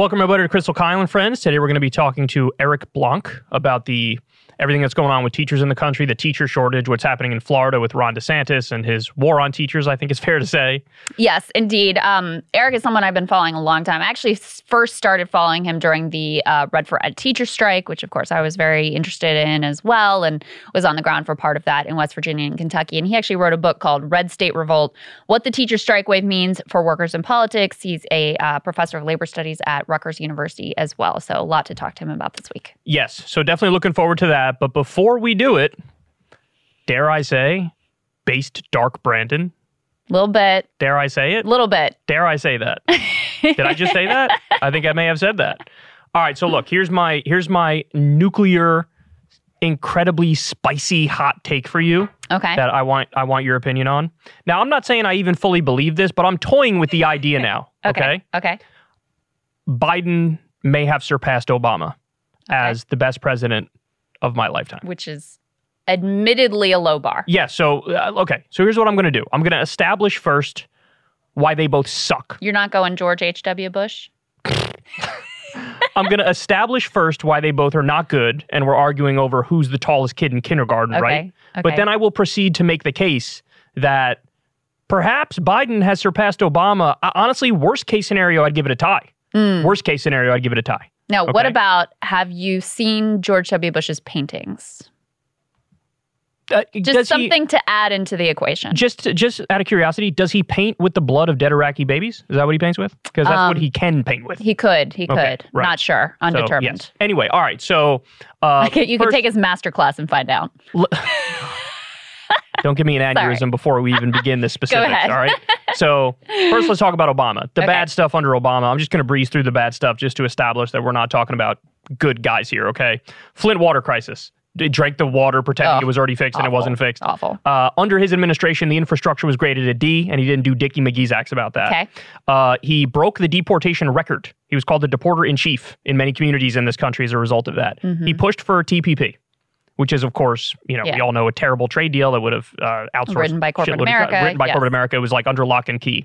Welcome everybody to Krystal Kyle and Friends. Today we're going to be talking to Eric Blanc about the everything that's going on with teachers in the country, the teacher shortage, what's happening in Florida with Ron DeSantis and his war on teachers, I think it's fair to say. Yes, indeed. Um, Eric is someone I've been following a long time. I actually first started following him during the uh, Red for Ed teacher strike, which of course I was very interested in as well and was on the ground for part of that in West Virginia and Kentucky. And he actually wrote a book called Red State Revolt What the Teacher Strike Wave Means for Workers in Politics. He's a uh, professor of labor studies at Rutgers University as well. So a lot to talk to him about this week. Yes, so definitely looking forward to that. But before we do it, dare I say, based Dark Brandon? Little bit. Dare I say it? Little bit. Dare I say that? Did I just say that? I think I may have said that. All right, so look, here's my here's my nuclear incredibly spicy hot take for you Okay. that I want I want your opinion on. Now, I'm not saying I even fully believe this, but I'm toying with the idea now. Okay? Okay. Biden may have surpassed Obama as the best president of my lifetime. Which is admittedly a low bar. Yeah, so uh, okay. So here's what I'm going to do. I'm going to establish first why they both suck. You're not going George H.W. Bush? I'm going to establish first why they both are not good, and we're arguing over who's the tallest kid in kindergarten, Okay, right? But then I will proceed to make the case that perhaps Biden has surpassed Obama. Uh, Honestly, worst case scenario, I'd give it a tie. Hmm. Worst case scenario, I'd give it a tie. Now, what about have you seen George W. Bush's paintings? Uh, Just does he- something to add into the equation. just, just out of curiosity, does he paint with the blood of dead Iraqi babies? Is that what he paints with? Because that's what Um, he can paint with. he could. He could. Right. Not sure. So, Undetermined. yes. Anyway, all right. So uh, you could first- take his master class and find out. Don't give me an aneurysm before we even begin the specifics. ahead. All right. So first, let's talk about Obama. The Okay. bad stuff under Obama. I'm just going to breeze through the bad stuff just to establish that we're not talking about good guys here. Okay. Flint water crisis. They drank the water, pretending Oh, it was already fixed, and it wasn't fixed. Awful. Uh, under his administration, the infrastructure was graded a D, and he didn't do Dickie McGee's acts about that. Okay. Uh, he broke the deportation record. He was called the deporter in chief in many communities in this country as a result of that. He pushed for TPP, which is, of course, you know, we Mm-hmm. All know a terrible trade deal that would have uh, outsourced Written by corporate shitload of- America, written by yes. corporate America. It was like under lock and key.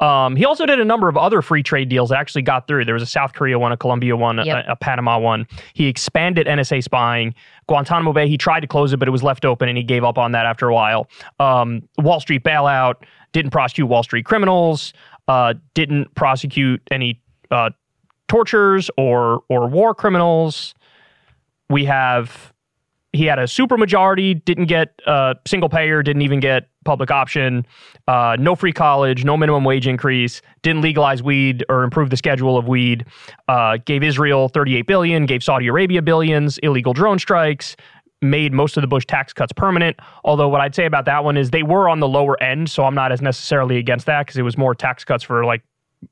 Um, he also did a number of other free trade deals that actually got through. There was a South Korea one, a Colombia one, Yep. a, a Panama one. He expanded NSA spying. Guantanamo Bay, he tried to close it, but it was left open, and he gave up on that after a while. Um, Wall Street bailout didn't prosecute Wall Street criminals. Uh, didn't prosecute any uh, tortures or or war criminals. We have he had a supermajority, didn't get uh, single payer, didn't even get public option, uh, no free college, no minimum wage increase, didn't legalize weed or improve the schedule of weed, uh, gave Israel 38 billion, gave Saudi Arabia billions, illegal drone strikes, made most of the Bush tax cuts permanent. Although what I'd say about that one is they were on the lower end, so I'm not as necessarily against that because it was more tax cuts for like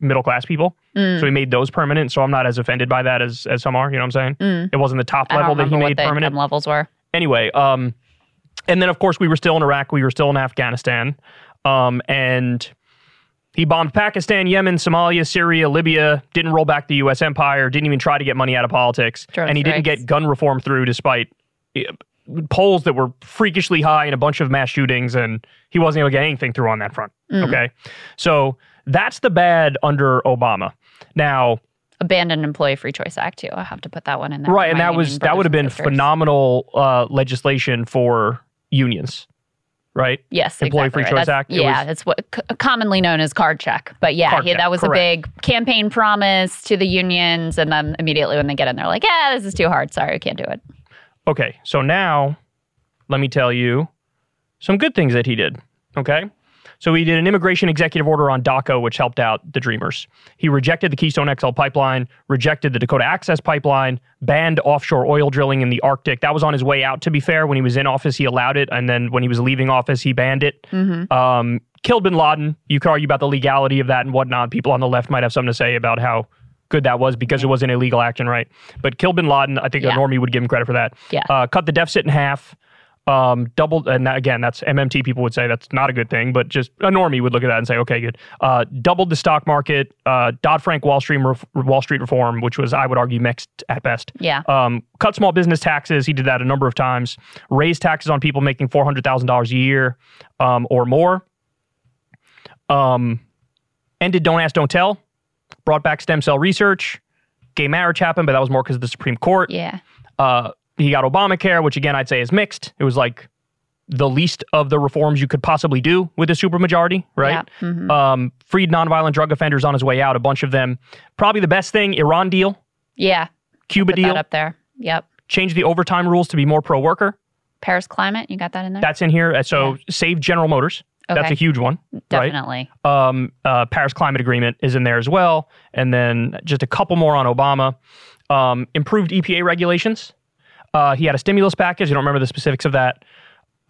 middle class people. Mm. So he made those permanent. So I'm not as offended by that as as some are. You know what I'm saying? It wasn't the top Mm. Level that he made what the permanent levels were. anyway, um, and then of course we were still in Iraq, we were still in Afghanistan, um, and he bombed Pakistan, Yemen, Somalia, Syria, Libya. Didn't roll back the U.S. empire. Didn't even try to get money out of politics, Drone and he didn't get gun reform through despite eh, polls that were freakishly high and a bunch of mass shootings, and he wasn't able to get anything through on that front. Mm. Okay, so that's the bad under Obama. Now, Abandoned Employee Free Choice Act too. I have to put that one in there. right, and that was that would have been sisters. phenomenal uh, legislation for unions, right? Yes, Employee exactly Free right. Choice That's- Act, it Yeah, was- it's what c- commonly known as card check. But yeah, check, that was correct. a big campaign promise to the unions, and then immediately when they get in, they're like, "Yeah, this is too hard. Sorry, we can't do it." Okay, so now let me tell you some good things that he did. Okay. So he did an immigration executive order on DACA, which helped out the Dreamers. He rejected the Keystone XL pipeline, rejected the Dakota Access pipeline, banned offshore oil drilling in the Arctic. That was on his way out, to be fair. When he was in office, he allowed it. And then when he was leaving office, he banned it. Um, killed bin Laden. You could argue about the legality of that and whatnot. People on the left might have something to say about how good that was because it was an illegal action, right? But killed bin Laden, I think a normie would give him credit for that. Yeah. Uh, cut the deficit in half. Um, doubled, and that, again, that's MMT people would say that's not a good thing, but just a normie would look at that and say, okay, good. Uh, doubled the stock market. Uh, Dodd Frank Wall Street ref- Wall Street reform, which was, I would argue, mixed at best. Yeah. Um, cut small business taxes. He did that a number of times. Raised taxes on people making four hundred thousand dollars a year um, or more. Um, ended Don't Ask, Don't Tell. Brought back stem cell research. gay marriage happened, but that was more because of the Supreme Court. Yeah. Uh, he got Obamacare, which again I'd say is mixed. It was like the least of the reforms you could possibly do with a supermajority, right? Yeah. Mhm. Um, freed nonviolent drug offenders on his way out, a bunch of them. Probably the best thing: Iran deal, Yeah. Cuba Put deal, that up there. Yep. change the overtime rules to be more pro worker. Paris climate. You got that in there? That's in here. Uh, So save General Motors. That's a huge one, right? Definitely. um, uh, Paris Climate Agreement is in there as well, and then just a couple more on Obama. Um, improved EPA regulations. Uh, he had a stimulus package. I don't remember the specifics of that.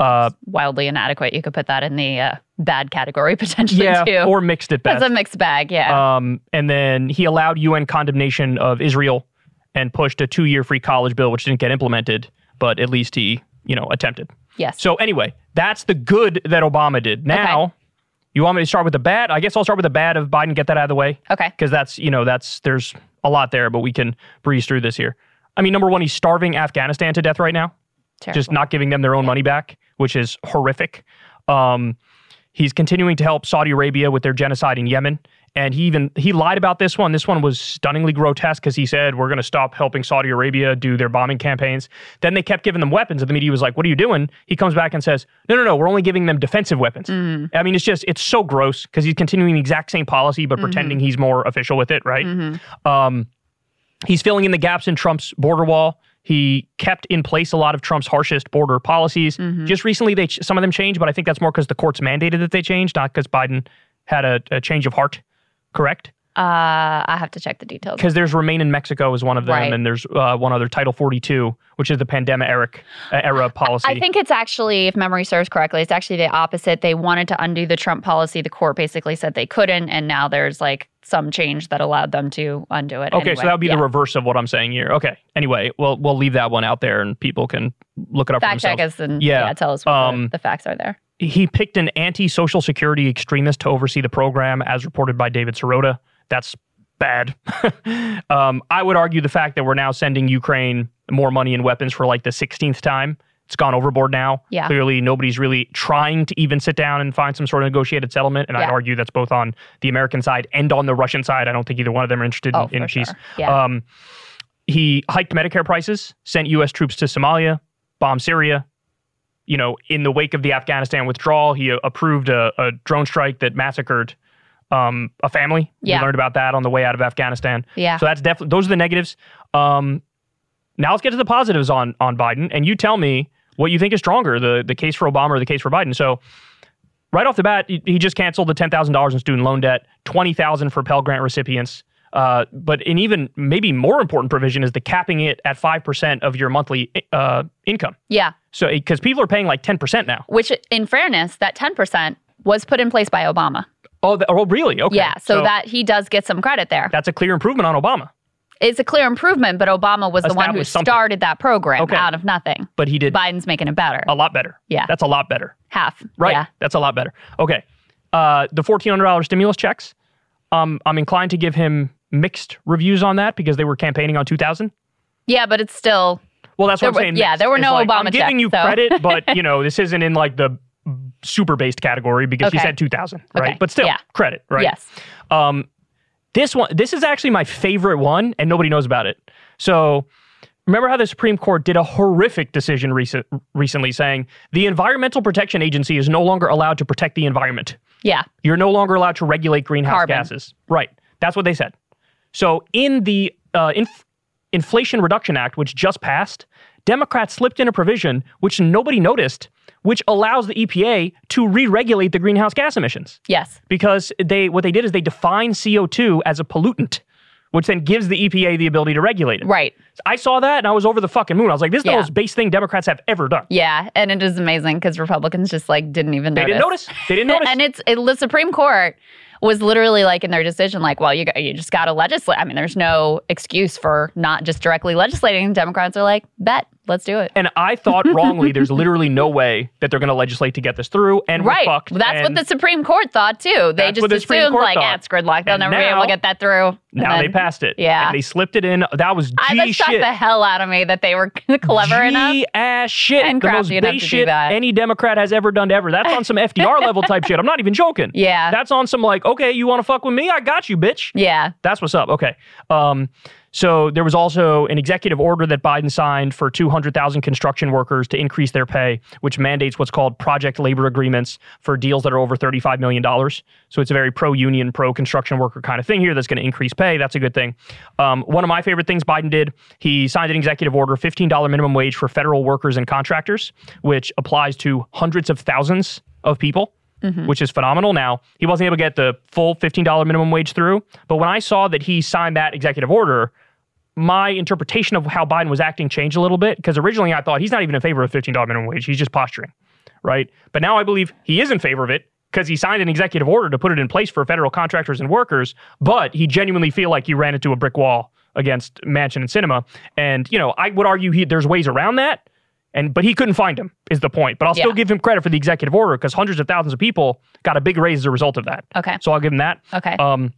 Uh, Wildly inadequate. You could put that in the uh, bad category potentially yeah, too. or mixed at That's best. a mixed bag. Yeah. Um, and then he allowed UN condemnation of Israel and pushed a two-year free college bill, which didn't get implemented, but at least he, you know, attempted. yes. So anyway, that's the good that Obama did. Now, you want me to start with the bad? I guess I'll start with the bad of Biden. Get that out of the way. okay. because that's you know that's there's a lot there, but we can breeze through this here. I mean, number one, he's starving Afghanistan to death right now, Terrible. just not giving them their own money back, which is horrific. Um, he's continuing to help Saudi Arabia with their genocide in Yemen, and he even he lied about this one. This one was stunningly grotesque because he said we're going to stop helping Saudi Arabia do their bombing campaigns. Then they kept giving them weapons, and the media was like, "What are you doing?" He comes back and says, "No, no, no, we're only giving them defensive weapons." I mean, it's just it's so gross because he's continuing the exact same policy but pretending he's more official with it, right? Um, he's filling in the gaps in Trump's border wall. He kept in place a lot of Trump's harshest border policies. Mm-hmm. Just recently, they some of them changed, but I think that's more because the courts mandated that they changed, not because Biden had a, a change of heart. Correct? Uh, I have to check the details. Because there's Remain in Mexico is one of them, Right. and there's uh, one other Title 42, which is the pandemic Eric, uh, era policy. I think it's actually, if memory serves correctly, it's actually the opposite. They wanted to undo the Trump policy. The court basically said they couldn't, and now there's like some change that allowed them to undo it. Okay, anyway. so that would be Yeah. the reverse of what I'm saying here. Okay. Anyway, we'll we'll leave that one out there, and people can look it up fact for check us and Yeah. yeah, tell us what Um, the, the facts are there. He picked an anti-social security extremist to oversee the program, as reported by David Sirota. That's bad. um, I would argue the fact that we're now sending Ukraine more money and weapons for like the 16th time. It's gone overboard now. Yeah. Clearly, nobody's really trying to even sit down and find some sort of negotiated settlement. And I'd argue that's both on the American side and on the Russian side. I don't think either one of them are interested Oh, in, in peace. sure. Yeah. Um, he hiked Medicare prices, sent U.S. troops to Somalia, bombed Syria. You know, in the wake of the Afghanistan withdrawal, he approved a, a drone strike that massacred um, a family. Yeah. We learned about that on the way out of Afghanistan. yeah. So that's definitely those are the negatives. Um, now let's get to the positives on on Biden, and you tell me what you think is stronger, the the case for Obama or the case for Biden. So. Right off the bat, he just canceled the ten thousand dollars in student loan debt, twenty thousand for Pell Grant recipients. Uh, but an even maybe more important provision is the capping it at five percent of your monthly uh, income. yeah. So because people are paying like ten percent now. Which, in fairness, that 10% was put in place by Obama. Oh, th- oh, really? Okay. Yeah. So, that he does get some credit there. that's a clear improvement on Obama. It's a clear improvement, but Obama was the one who something. started that program Okay. out of nothing. But he did Biden's making it better. a lot better. Yeah. That's a lot better. Half. Right. Yeah. That's a lot better. Okay. Uh, the fourteen hundred dollars stimulus checks. Um, I'm inclined to give him mixed reviews on that because they were campaigning on two thousand. Yeah, but it's still Well, that's what I'm were- saying. yeah, there were no like, Obama I'm giving checks, you so. credit, but you know this isn't in like the super based category because he Okay. said two thousand, right? Okay. But still, Yeah. credit, right? yes. Um, this one, this is actually my favorite one, and nobody knows about it. So, remember how the Supreme Court did a horrific decision recent, recently, saying the Environmental Protection Agency is no longer allowed to protect the environment. Yeah. You're no longer allowed to regulate greenhouse Carbon. gases. Right. That's what they said. So, in the uh, Inf- Inflation Reduction Act, which just passed, Democrats slipped in a provision which nobody noticed, which allows the EPA to re-regulate the greenhouse gas emissions Yes. because they what they did is they define CO2 as a pollutant, which then gives the EPA the ability to regulate it. Right. I saw that and I was over the fucking moon. I was like, this is the most base thing Democrats have ever done. Yeah, and it is amazing because Republicans just like didn't even They notice. didn't notice. They didn't notice. And it's it, the Supreme Court was literally like in their decision, like, well, you got- you just got to legislate. I mean, there's no excuse for not just directly legislating. Democrats are like, bet, let's do it. and I thought wrongly. There's literally no way that they're going to legislate to get this through, and Right. we're fucked. That's what the Supreme Court thought too. They just the assumed like, ah, it's gridlock. They'll And never be able to get that through. Now they passed it. Yeah. and they slipped it in. That was G I, that shocked the hell out of me that they were clever enough. G ass shit. And the most enough base shit any Democrat has ever done ever. That's on some FDR level type shit. I'm not even joking. Yeah. That's on some like, okay, you want to fuck with me? I got you, bitch. Yeah. That's what's up. Okay. Um, So there was also an executive order that Biden signed for 200,000 construction workers to increase their pay, which mandates what's called project labor agreements for deals that are over $35 million. So it's a very pro union, pro construction worker kind of thing here that's going to increase pay. That's a good thing. Um, one of my favorite things Biden did, he signed an executive order, $15 minimum wage for federal workers and contractors, which applies to hundreds of thousands of people. Mm-hmm. which is phenomenal. Now, he wasn't able to get the full $15 minimum wage through, but when I saw that he signed that executive order, my interpretation of how Biden was acting changed a little bit because originally I thought he's not even in favor of $15 minimum wage. He's just posturing, right? But now I believe he is in favor of it because he signed an executive order to put it in place for federal contractors and workers, but he genuinely feel like he ran into a brick wall against Manchin and Sinema. And, you know, I would argue he, there's ways around that. And but he couldn't find him is the point. But I'll still Yeah. give him credit for the executive order because hundreds of thousands of people got a big raise as a result of that. Okay. So I'll give him that. Okay. Um,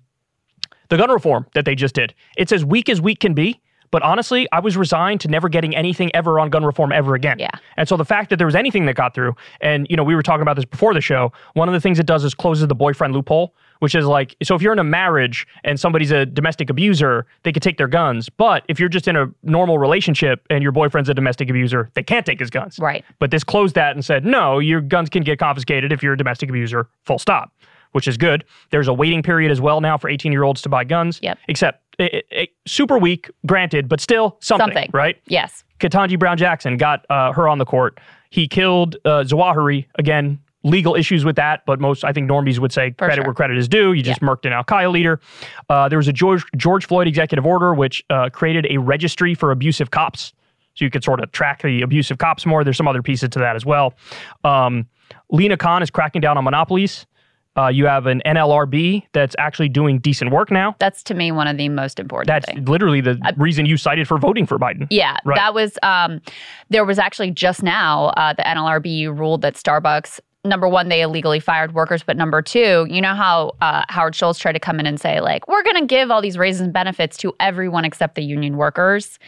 the gun reform that they just did, it's as weak as weak can be. But honestly, I was resigned to never getting anything ever on gun reform ever again. Yeah. And so the fact that there was anything that got through, and you know, we were talking about this before the show. One of the things it does is closes the boyfriend loophole, which is like, so if you're in a marriage and somebody's a domestic abuser, they could take their guns. But if you're just in a normal relationship and your boyfriend's a domestic abuser, they can't take his guns. Right. But this closed that and said, no, your guns can get confiscated if you're a domestic abuser, full stop, which is good. There's a waiting period as well now for 18 year olds to buy guns. Yep. Except eh, eh, super weak, granted, but still something, Something. right? yes. Ketanji Brown Jackson got uh, her on the court. He killed uh, Zawahiri. Again, legal issues with that, but most, I think, normies would say For credit sure. where credit is due. You just murked an Al Qaeda leader. Uh, there was a George, George Floyd executive order which uh, created a registry for abusive cops. So you could sort of track the abusive cops more. There's some other pieces to that as well. Um, Lina Khan is cracking down on monopolies. Uh, you have an NLRB that's actually doing decent work now. That's to me one of the most important That's things. literally the reason you cited for voting for Biden. Yeah, Right. that was. Um, there was actually just now uh, the NLRB ruled that Starbucks. Number one, they illegally fired workers, but number two, you know how uh, Howard Schultz tried to come in and say like, we're going to give all these raises and benefits to everyone except the union workers.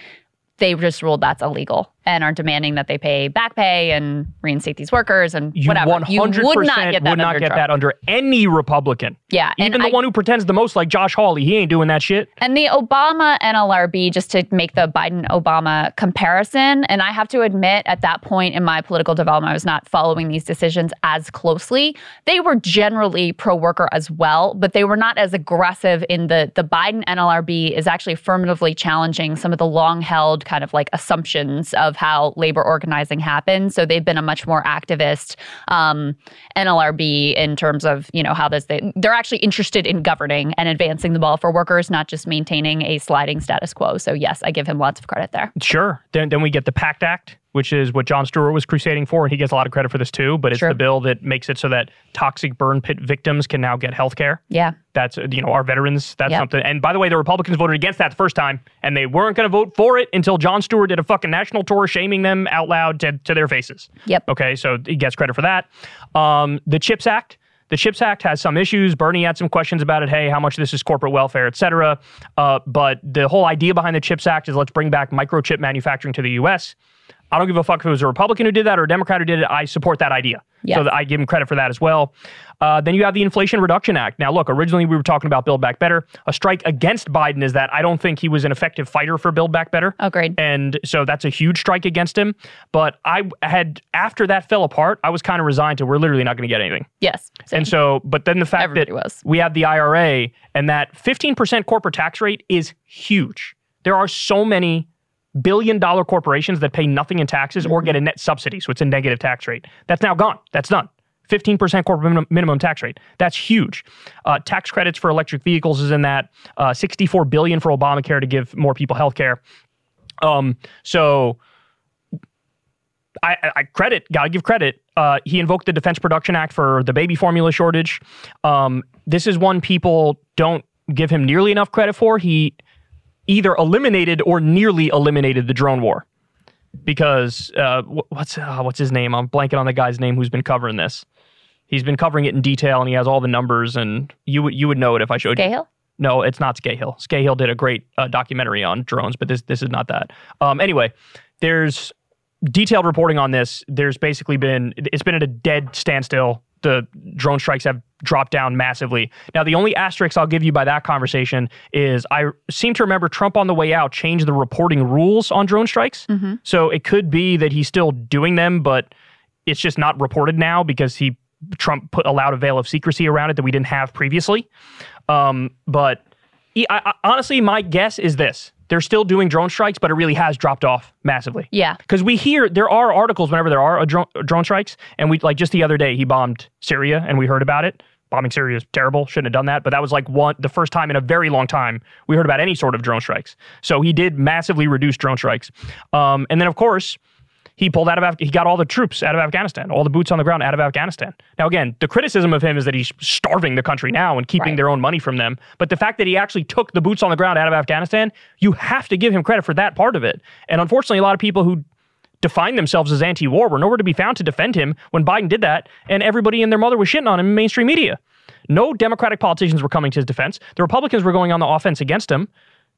They just ruled that's illegal and are demanding that they pay back pay and reinstate these workers and You whatever. 100% you would not get that would not under get Trump. that under any Republican. Yeah, Even the I- one who pretends the most like Josh Hawley, he ain't doing that shit. And the Obama NLRB, just to make the Biden Obama comparison, and I have to admit, at that point in my political development, I was not following these decisions as closely. They were generally pro worker as well, but they were not as aggressive in the the Biden NLRB is actually affirmatively challenging some of the long held kind of like assumptions of how labor organizing happens. So they've been a much more activist um, NLRB in terms of you know how this they, they're actually interested in governing and advancing the ball for workers, not just maintaining a sliding status quo. So yes, I give him lots of credit there. Sure. Then, then we get the PACT Act, which is what Jon Stewart was crusading for, and he gets a lot of credit for this too. But it's Sure. the bill that makes it so that toxic burn pit victims can now get health care. Yeah, That's you know our veterans. That's Yep. something. And by the way, the Republicans voted against that the first time, and they weren't going to vote for it until Jon Stewart did a fucking national tour shaming them out loud to, to their faces. Yep. Okay, so he gets credit for that. Um, the Chips Act. The Chips Act has some issues. Bernie had some questions about it. Hey, how much of this is corporate welfare, et cetera. Uh, but the whole idea behind the Chips Act is let's bring back microchip manufacturing to the U.S. I don't give a fuck if it was a Republican who did that or a Democrat who did it. I support that idea. Yes. So I give him credit for that as well. Uh, then you have the Inflation Reduction Act. Now, look, originally we were talking about Build Back Better. A strike against Biden is that I don't think he was an effective fighter for Build Back Better. agreed. And so that's a huge strike against him. But I had, after that fell apart, I was kind of resigned to we're literally not going to get anything. Yes, same. And so, but then the fact Everybody that was. we have the IRA and that 15% corporate tax rate is huge. There are so many billion dollar corporations that pay nothing in taxes or get a net subsidy. So it's a negative tax rate. That's now gone. That's done. 15% corporate minimum, tax rate. That's huge. Uh, tax credits for electric vehicles is in that. Uh, 64 billion for Obamacare to give more people health care. Um, so I, I- I credit, gotta give credit. Uh, he invoked the Defense Production Act for the baby formula shortage. Um, this is one people don't give him nearly enough credit for. He either eliminated or nearly eliminated the drone war because uh, what's uh, what's his name? I'm blanking on the guy's name who's been covering this. He's been covering it in detail and he has all the numbers and you would you would know it if I showed you. Cahill? No, it's not Scahill. Scahill did a great uh, documentary on drones, but this this is not that. Um, anyway, there's detailed reporting on this. There's basically been it's been at a dead standstill the drone strikes have dropped down massively. Now, the only asterisk I'll give you by that conversation is I seem to remember Trump on the way out changed the reporting rules on drone strikes. So it could be that he's still doing them, but it's just not reported now because he Trump put allowed a veil of secrecy around it that we didn't have previously. Um, but he- I, I, honestly, my guess is this: they're still doing drone strikes, but it really has dropped off massively. Yeah. Because we hear there are articles whenever there are a drone, drone strikes, and we like just the other day he bombed Syria, and we heard about it. Bombing Syria is terrible. Shouldn't have done that. But that was like one the first time in a very long time we heard about any sort of drone strikes. So he did massively reduce drone strikes. Um, and then of course he pulled out of Af- he got all the troops out of Afghanistan, all the boots on the ground out of Afghanistan. Now again, the criticism of him is that he's starving the country now and keeping Right. their own money from them. But the fact that he actually took the boots on the ground out of Afghanistan, you have to give him credit for that part of it. And unfortunately, a lot of people who define themselves as anti-war were nowhere to be found to defend him when Biden did that, and everybody and their mother was shitting on him in mainstream media. No Democratic politicians were coming to his defense. The Republicans were going on the offense against him.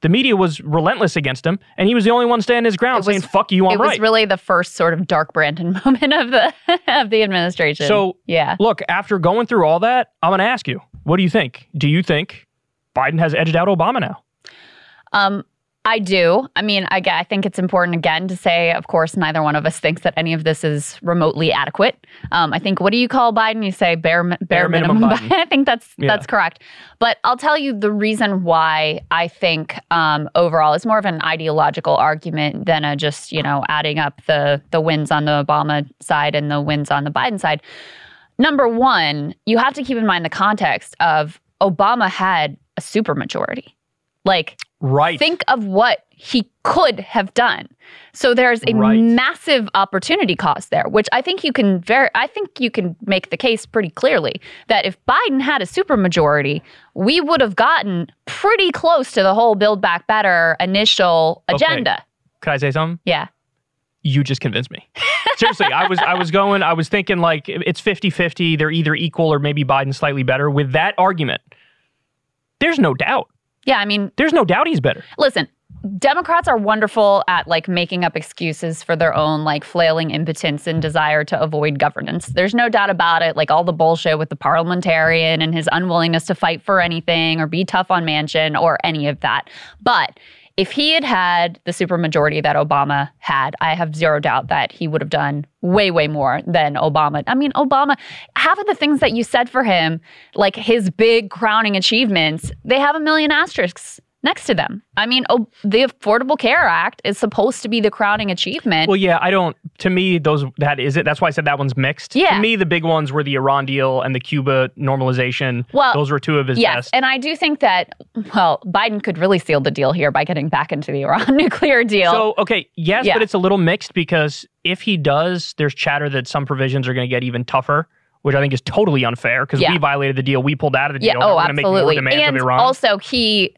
The media was relentless against him, and he was the only one standing his ground was- saying, "Fuck you, I'm it was really the first sort of dark Brandon moment of the of the administration. So, yeah, Look, after going through all that, I'm going to ask you, what do you think? Do you think Biden has edged out Obama now? um, I do. I mean, I think it's important again to say, of course, neither one of us thinks that any of this is remotely adequate. Um, I think what do you call Biden? You say bare bare, Bare minimum minimum. I think that's Yeah. that's correct. But I'll tell you the reason why I think um, overall it's more of an ideological argument than a just you know adding up the the wins on the Obama side and the wins on the Biden side. Number one, you have to keep in mind the context of Obama had a supermajority. Like Right. think of what he could have done. So there's a Right. massive opportunity cost there, which I think you can very I think you can make the case pretty clearly that if Biden had a supermajority, we would have gotten pretty close to the whole build back better initial Okay. agenda. Can I say something? Yeah. you just convinced me. Seriously, I was I was going I was thinking like it's 50-50, they're either equal or maybe Biden slightly better. With that argument, there's no doubt. Yeah, I mean, There's no doubt he's better. listen, Democrats are wonderful at like making up excuses for their own like flailing impotence and desire to avoid governance. There's no doubt about it. Like all the bullshit with the parliamentarian and his unwillingness to fight for anything or be tough on Manchin or any of that. But if he had had the supermajority that Obama had, I have zero doubt that he would have done way, way more than Obama. I mean, Obama, half of the things that you said for him, like his big crowning achievements, they have a million asterisks next to them. I mean, oh, the Affordable Care Act is supposed to be the crowning achievement. Well, yeah, I don't. To me, those that is it. That's why I said that one's mixed. Yeah. To me, the big ones were the Iran deal and the Cuba normalization. Well, those were two of his yes, best. and I do think that well, Biden could really seal the deal here by getting back into the Iran nuclear deal. So okay, yes, Yeah. but it's a little mixed because if he does, there's chatter that some provisions are going to get even tougher, which I think is totally unfair because Yeah. we violated the deal, we pulled out of the yeah, deal. oh, make more absolutely. And also, he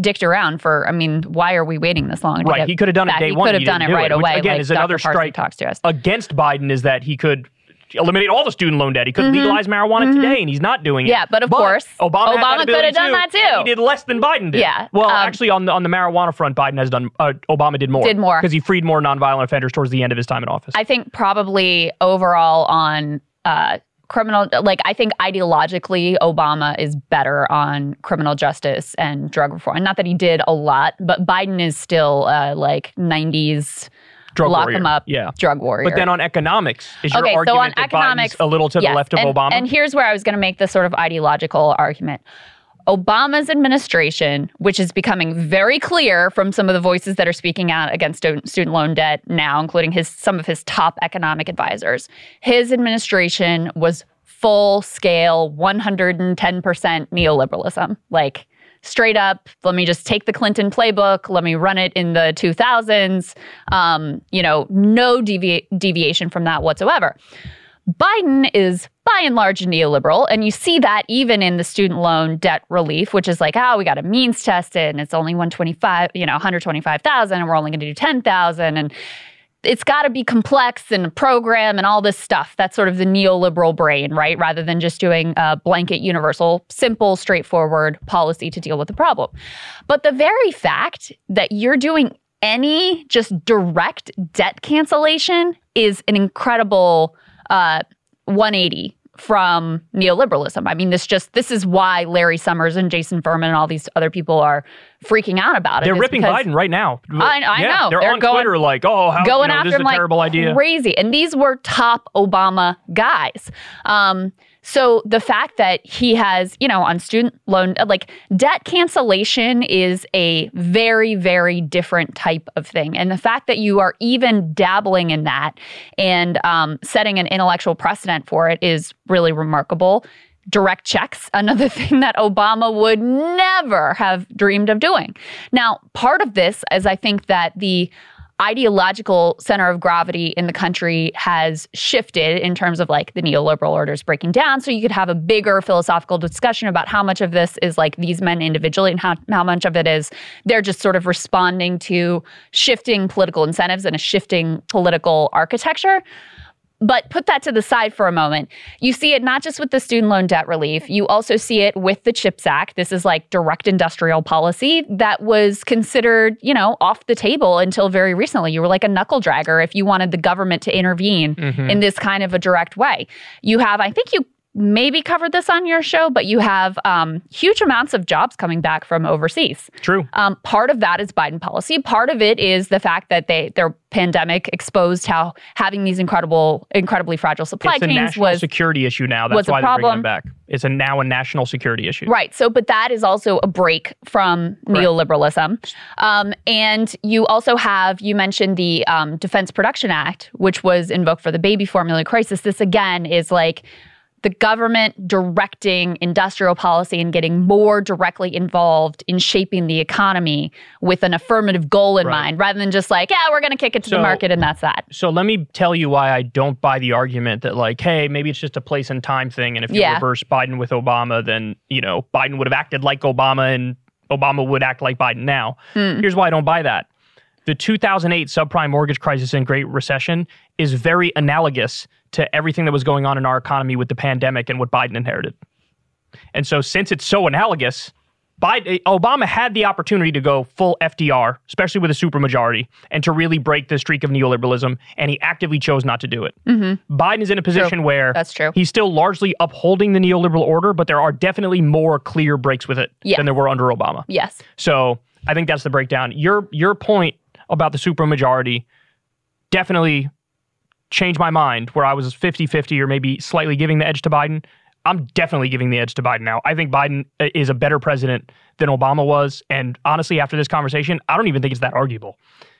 dicked around for. I mean, why are we waiting this long? Right, he could have done it day he one, could have done it right it, which, away. again, like is another. Parson strike talks to us. Against Biden is that he could eliminate all the student loan debt. He could legalize marijuana today, and he's not doing it. Mm-hmm. Yeah, but of course, Obama, Obama could have done that too. He did less than Biden did. Yeah, Well, um, actually, on the on the marijuana front, Biden has done. Uh, Obama did more. Did more. because he freed more nonviolent offenders towards the end of his time in office. I think probably overall on uh, criminal, like I think ideologically, Obama is better on criminal justice and drug reform. And not that he did a lot, but Biden is still uh, like '90s Drug lock warrior. him up, Yeah. drug warrior. But then on economics, is your Okay, so argument on that economics- Biden's a little to Yes, the left of and, Obama? And here's where I was going to make this sort of ideological argument. Obama's administration, which is becoming very clear from some of the voices that are speaking out against student loan debt now, including his some of his top economic advisors, his administration was full scale 110% neoliberalism. Like straight up, let me just take the Clinton playbook, let me run it in the 2000s. Um, you know, no devi- deviation from that whatsoever. Biden is by and large neoliberal, and you see that even in the student loan debt relief, which is like, oh, we got a means test it, and it's only 125, you know, 125,000, and we're only going to do 10,000, and it's got to be complex and a program and all this stuff. That's sort of the neoliberal brain, right? Rather than just doing a blanket, universal, simple, straightforward policy to deal with the problem. But the very fact that you're doing any just direct debt cancellation is an incredible uh, 180 from neoliberalism. I mean, this just this is why Larry Summers and Jason Furman and all these other people are freaking out about it. They're ripping Biden right now. I, I yeah, know They're, on going, Twitter like, oh, how, going you know, after this is him a like terrible idea. crazy. And these were top Obama guys. Um, so the fact that he has, you know, on student loan, like debt cancellation is a very, very different type of thing. And the fact that you are even dabbling in that and um, setting an intellectual precedent for it is really remarkable. Direct checks, another thing that Obama would never have dreamed of doing. Now, part of this is I think that the ideological center of gravity in the country has shifted in terms of like the neoliberal orders breaking down. So you could have a bigger philosophical discussion about how much of this is like these men individually and how, how much of it is they're just sort of responding to shifting political incentives and a shifting political architecture. But put that to the side for a moment. You see it not just with the student loan debt relief, you also see it with the CHIPS Act. This is like direct industrial policy that was considered, you know, off the table until very recently. You were like a knuckle dragger if you wanted the government to intervene mm-hmm. in this kind of a direct way. You have, I think you maybe covered this on your show, but you have um, huge amounts of jobs coming back from overseas. True. Um, part of that is Biden policy. Part of it is the fact that they their pandemic exposed how having these incredible, incredibly fragile supply it's a chains national was security issue now. That's a why they're bringing them back. It's a now a national security issue. Right. So, but that is also a break from neoliberalism. Um, and you also have, you mentioned the um, Defense Production Act, which was invoked for the baby formula crisis. This again is like the government directing industrial policy and getting more directly involved in shaping the economy with an affirmative goal in Right. mind rather than just like, yeah, we're going to kick it to the market and that's that. So let me tell you why I don't buy the argument that like, hey, maybe it's just a place and time thing, and if you Yeah. reverse Biden with Obama, then you know Biden would have acted like Obama, and Obama would act like Biden now. Hmm. Here's why I don't buy that. The 2008 subprime mortgage crisis and Great Recession is very analogous to everything that was going on in our economy with the pandemic and what Biden inherited. And so, since it's so analogous, Biden, Obama had the opportunity to go full FDR, especially with a supermajority, and to really break the streak of neoliberalism, and he actively chose not to do it. Biden is in a position where Mm-hmm. That's true. he's still largely upholding the neoliberal order, but there are definitely more clear breaks with it than there were under Obama. Yes. So I think that's the breakdown. Your your point about the supermajority definitely changed my mind where I was 50-50 or maybe slightly giving the edge to Biden. I'm definitely giving the edge to Biden now. I think Biden uh, is a better president than Obama was. And honestly, after this conversation, I don't even think it's that arguable.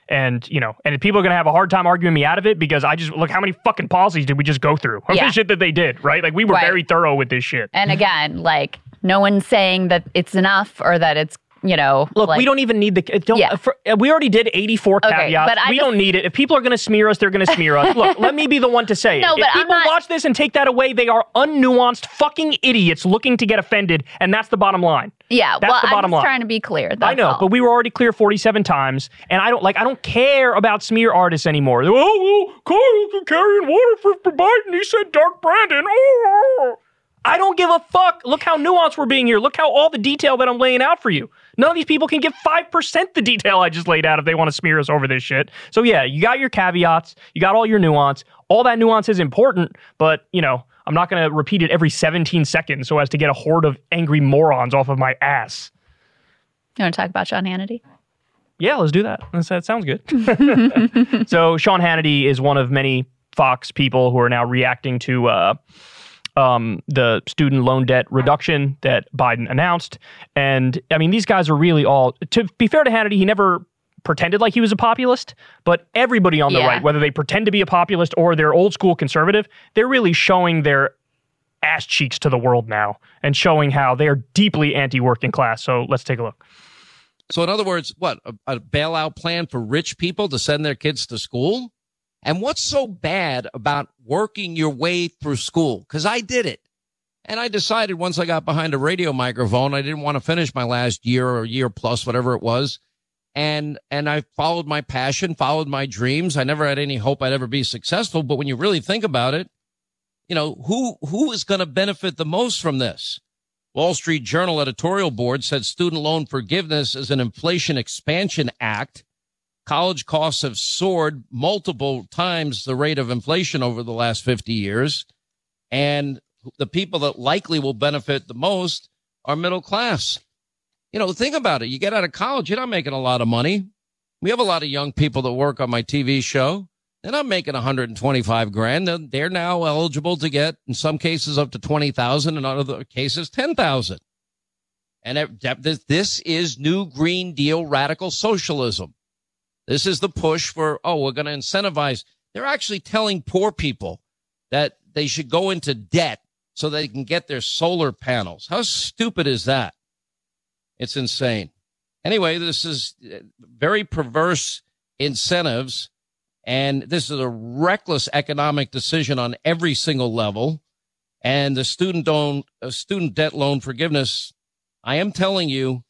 And, you know, and people are going to have a hard time arguing me out of it because I just look how many fucking policies did we just go through? Yeah. the shit that they did, right? Like we were Right. very thorough with this shit. And again, like no one's saying that it's enough or that it's, you know, Look, like, we don't even need the. Don't, Yeah. for, uh, we already did 84 Okay, caveats. but I we just- don't need it. If people are going to smear us, they're going to smear us. Look, let me be the one to say No, it. but if people not- watch this and take that away, they are unnuanced fucking idiots looking to get offended, and that's the bottom line. Yeah, That's well, the I'm bottom just line. trying to be clear. I know, all. but we were already clear 47 times, and I don't like. I don't care about smear artists anymore. Oh, well, Kyle carrying water for, for Biden. He said Dark Brandon. Oh. I don't give a fuck. Look how nuanced we're being here. Look how all the detail that I'm laying out for you. None of these people can give 5% the detail I just laid out if they want to smear us over this shit. So, yeah, you got your caveats, you got all your nuance. All that nuance is important, but, you know, I'm not going to repeat it every 17 seconds so as to get a horde of angry morons off of my ass. you want to talk about Sean Hannity? Yeah, let's do that. That's- That sounds good. so Sean Hannity is one of many Fox people who are now reacting to uh, um, the student loan debt reduction that Biden announced. And I mean, these guys are really all. To be fair to Hannity, he never pretended like he was a populist, but everybody on the Yeah. right, whether they pretend to be a populist or they're old school conservative, they're really showing their ass cheeks to the world now and showing how they are deeply anti-working class. So let's take a look. So, in other words, what a, a bailout plan for rich people to send their kids to school? And what's so bad about working your way through school? Because I did it. And I decided once I got behind a radio microphone, I didn't want to finish my last year or year plus, whatever it was. And, and I followed my passion, followed my dreams. I never had any hope I'd ever be successful. But when you really think about it, you know, who, who is going to benefit the most from this? Wall Street Journal editorial board said student loan forgiveness is an inflation expansion act. College costs have soared multiple times the rate of inflation over the last 50 years. And the people that likely will benefit the most are middle class. You know, think about it. You get out of college, you're not making a lot of money. We have a lot of young people that work on my TV show. They're not making 125 grand. They're, they're now eligible to get, in some cases, up to 20,000, in other cases, 10,000. And it, this is new Green Deal radical socialism. This is the push for, oh, we're going to incentivize. They're actually telling poor people that they should go into debt so they can get their solar panels. How stupid is that? It's insane. Anyway, this is uh, very perverse incentives. And this is a reckless economic decision on every single level. And the student loan, uh, student debt loan forgiveness, I am telling you,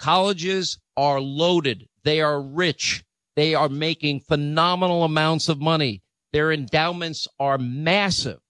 colleges are loaded. They are rich. They are making phenomenal amounts of money. Their endowments are massive.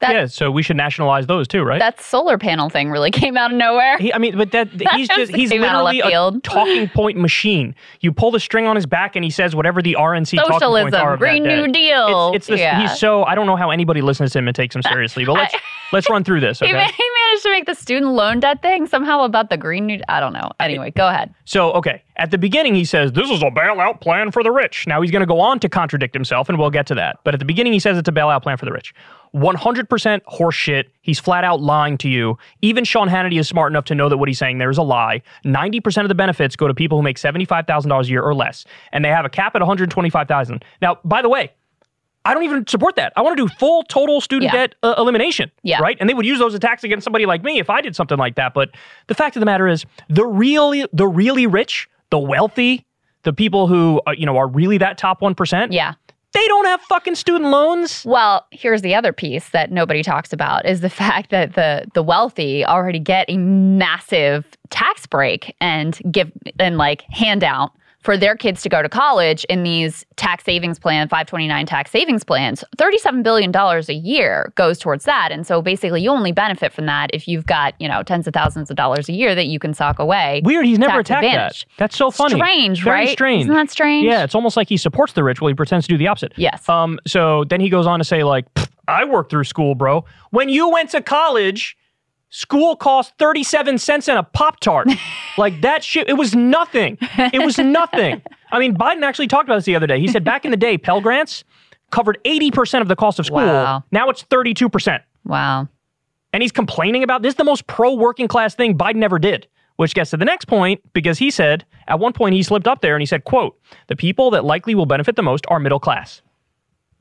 That, yeah, so we should nationalize those too, right? That solar panel thing really came out of nowhere. He, I mean, but that, that he's just he's literally a talking point machine. You pull the string on his back and he says whatever the RNC Socialism, talking points are. Green New Deal. It's, it's this, yeah. He's so I don't know how anybody listens to him and takes him seriously. But let's let's run through this. Okay? He, he managed to make the student loan debt thing somehow about the Green New. I don't know. Anyway, go ahead. So okay, at the beginning he says this is a bailout plan for the rich. Now he's going to go on to contradict himself, and we'll get to that. But at the beginning he says it's a bailout plan for the rich. 100% horseshit. He's flat out lying to you. Even Sean Hannity is smart enough to know that what he's saying there is a lie. 90% of the benefits go to people who make $75,000 a year or less, and they have a cap at 125,000. Now, by the way, I don't even support that. I want to do full total student yeah. debt uh, elimination, yeah. right? And they would use those attacks against somebody like me if I did something like that. But the fact of the matter is, the really, the really rich, the wealthy, the people who uh, you know are really that top one percent, yeah, they don't have fucking student loans. Well, here's the other piece that nobody talks about is the fact that the the wealthy already get a massive tax break and give and like handout for their kids to go to college in these tax savings plan 529 tax savings plans. 37 billion dollars a year goes towards that. And so basically you only benefit from that if you've got you know tens of thousands of dollars a year that you can sock away. Weird he's never attacked advantage. that that's so funny. Strange Very right? strange. Isn't that strange? Yeah it's almost like he supports the rich while he pretends to do the opposite. Yes. Um so then he goes on to say like i worked through school bro. When you went to college School cost 37 cents and a Pop Tart. like that shit, it was nothing. It was nothing. I mean, Biden actually talked about this the other day. He said back in the day, Pell Grants covered 80% of the cost of school. Wow. Now it's 32%. Wow. And he's complaining about this, is the most pro working class thing Biden ever did. Which gets to the next point because he said at one point he slipped up there and he said, quote, the people that likely will benefit the most are middle class.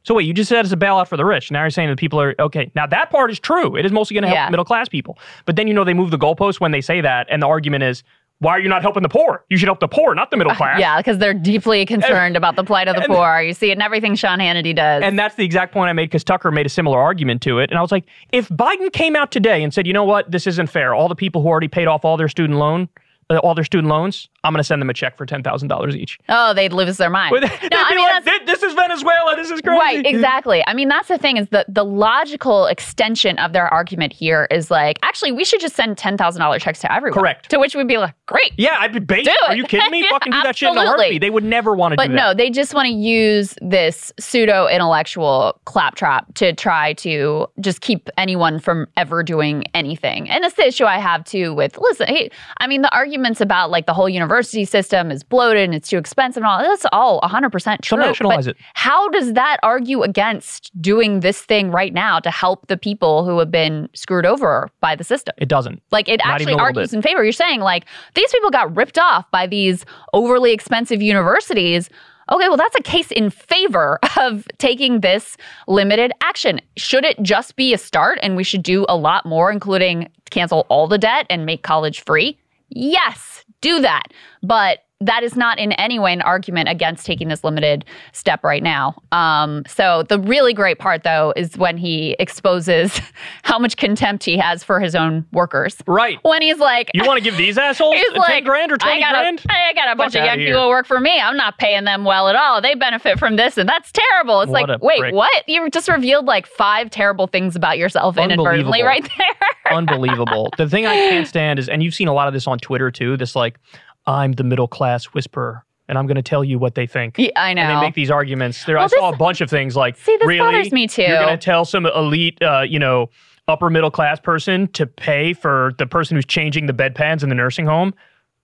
So wait, you just said it's a bailout for the rich. Now you're saying that people are okay. Now that part is true. It is mostly going to help yeah. middle class people. But then you know they move the goalposts when they say that, and the argument is, why are you not helping the poor? You should help the poor, not the middle class. Uh, yeah, because they're deeply concerned and, about the plight of the and, poor. You see it in everything Sean Hannity does. And that's the exact point I made because Tucker made a similar argument to it. And I was like, if Biden came out today and said, you know what, this isn't fair. All the people who already paid off all their student loan, uh, all their student loans, I'm going to send them a check for ten thousand dollars each. Oh, they'd lose their mind. no, I mean, like, this is Venezuela. This is crazy. Right, exactly. I mean, that's the thing is the the logical extension of their argument here is like, actually, we should just send ten thousand dollar checks to everyone. Correct. To which we'd be like, great. Yeah, I'd be bait. Are you kidding me? yeah, Fucking do that shit in a heartbeat. They would never want to do that. But no, they just want to use this pseudo intellectual claptrap to try to just keep anyone from ever doing anything. And it's the issue I have too with listen. Hey, I mean, the arguments about like the whole university system is bloated and it's too expensive and all that's all 100% true. So nationalize it. How does that argue against doing this thing right now to help the people who have been screwed over by the system? It doesn't. Like it Not actually argues in favor. You're saying like these people got ripped off by these overly expensive universities. Okay, well, that's a case in favor of taking this limited action. Should it just be a start and we should do a lot more, including cancel all the debt and make college free? Yes, do that. But that is not in any way an argument against taking this limited step right now. Um, so the really great part, though, is when he exposes how much contempt he has for his own workers. Right. When he's like, "You want to give these assholes he's 10 like, grand or twenty I got grand? A, I got a bunch of young people work for me. I'm not paying them well at all. They benefit from this, and that's terrible. It's what like, wait, prick. what? You just revealed like five terrible things about yourself inadvertently right there. Unbelievable. The thing I can't stand is, and you've seen a lot of this on Twitter too. This like I'm the middle class whisperer. and I'm going to tell you what they think. Yeah, I know. And they make these arguments. There, Well, I saw this- a bunch of things like, See, this really, bothers me too. You're going to tell some elite, uh, you know, upper middle class person to pay for the person who's changing the bedpans in the nursing home.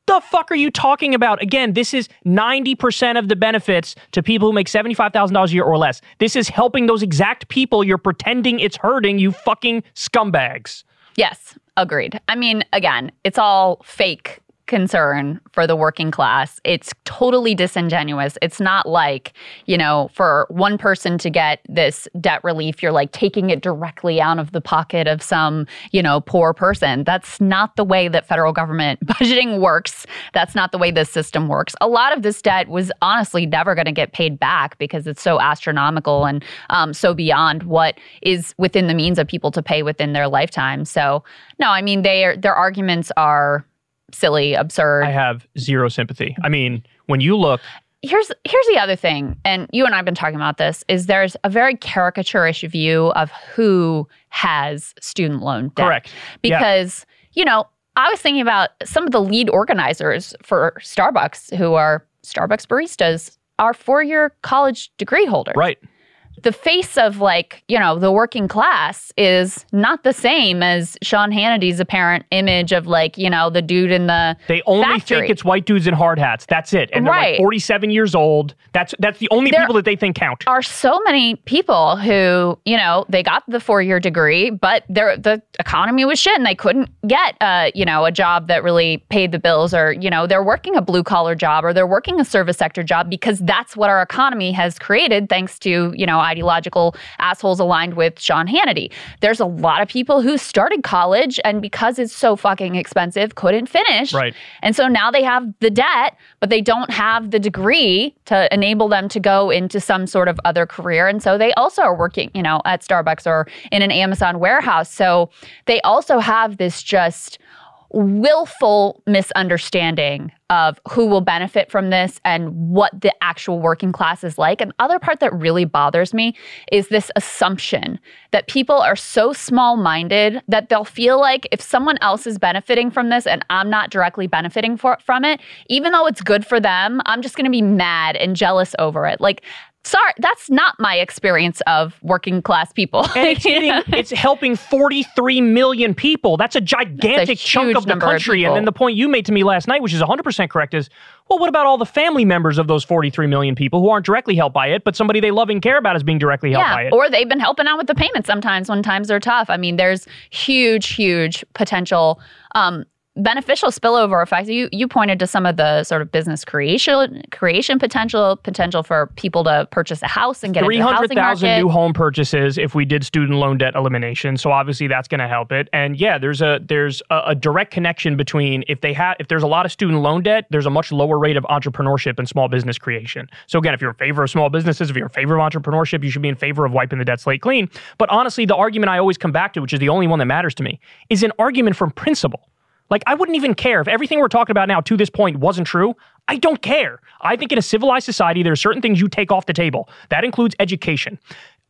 The fuck are you talking about? Again, this is 90% of the benefits to people who make $75,000 a year or less. This is helping those exact people you're pretending it's hurting, you fucking scumbags. Yes, agreed. I mean, again, it's all fake concern for the working class. It's totally disingenuous. It's not like, you know, for one person to get this debt relief, you're like taking it directly out of the pocket of some, you know, poor person. That's not the way that federal government budgeting works. That's not the way this system works. A lot of this debt was honestly never going to get paid back because it's so astronomical and um, so beyond what is within the means of people to pay within their lifetime. So, no, I mean, they their arguments are silly, absurd. I have zero sympathy. I mean, when you look, here's here's the other thing, and you and I have been talking about this. Is there's a very caricaturish view of who has student loan debt. correct. Yeah. Because you know, I was thinking about some of the lead organizers for Starbucks, who are Starbucks baristas, are four year college degree holders. Right. The face of like you know the working class is not the same as Sean Hannity's apparent image of like you know the dude in the They only factory. think it's white dudes in hard hats. That's it. And they're Right. like 47 years old. That's that's the only There- people that they think count. are so many people who, you know, they got the four year degree, but their the economy was shit and they couldn't get uh, you know, a job that really paid the bills or, you know, they're working a blue collar job or they're working a service sector job because that's what our economy has created thanks to, you know, ideological assholes aligned with Sean Hannity. There's a lot of people who started college and because it's so fucking expensive couldn't finish. Right. And so now they have the debt, but they don't have the degree to enable them to go into some sort of other career. And so they also are working, you know, at Starbucks or in an Amazon warehouse. So they also have this just willful misunderstanding of who will benefit from this and what the actual working class is like. And other part that really bothers me is this assumption that people are so small-minded that they'll feel like if someone else is benefiting from this and I'm not directly benefiting for, from it, even though it's good for them, I'm just going to be mad and jealous over it. Like Sorry, that's not my experience of working class people. And it's hitting, it's helping 43 million people. That's a gigantic chunk of the number of country. and then the point you made to me last night, which is 100% correct, is well, what about all the family members of those 43 million people who aren't directly helped by it, but somebody they love and care about is being directly helped by yeah, it? or they've been helping out with the payments sometimes when times are tough. I mean, there's huge, huge potential um, beneficial spillover effects. You you pointed to some of the sort of business creation creation potential potential for people to purchase a house and get into 300,000 new home purchases if we did student loan debt elimination. So obviously that's going to help it. And yeah, there's a there's a, a direct connection between if they have if there's a lot of student loan debt, there's a much lower rate of entrepreneurship and small business creation. So again, if you're in favor of small businesses, if you're in favor of entrepreneurship, you should be in favor of wiping the debt slate clean. But honestly, the argument I always come back to, which is the only one that matters to me, is an argument from principle. Like, I wouldn't even care if everything we're talking about now to this point wasn't true. I don't care. I think in a civilized society, there are certain things you take off the table. That includes education.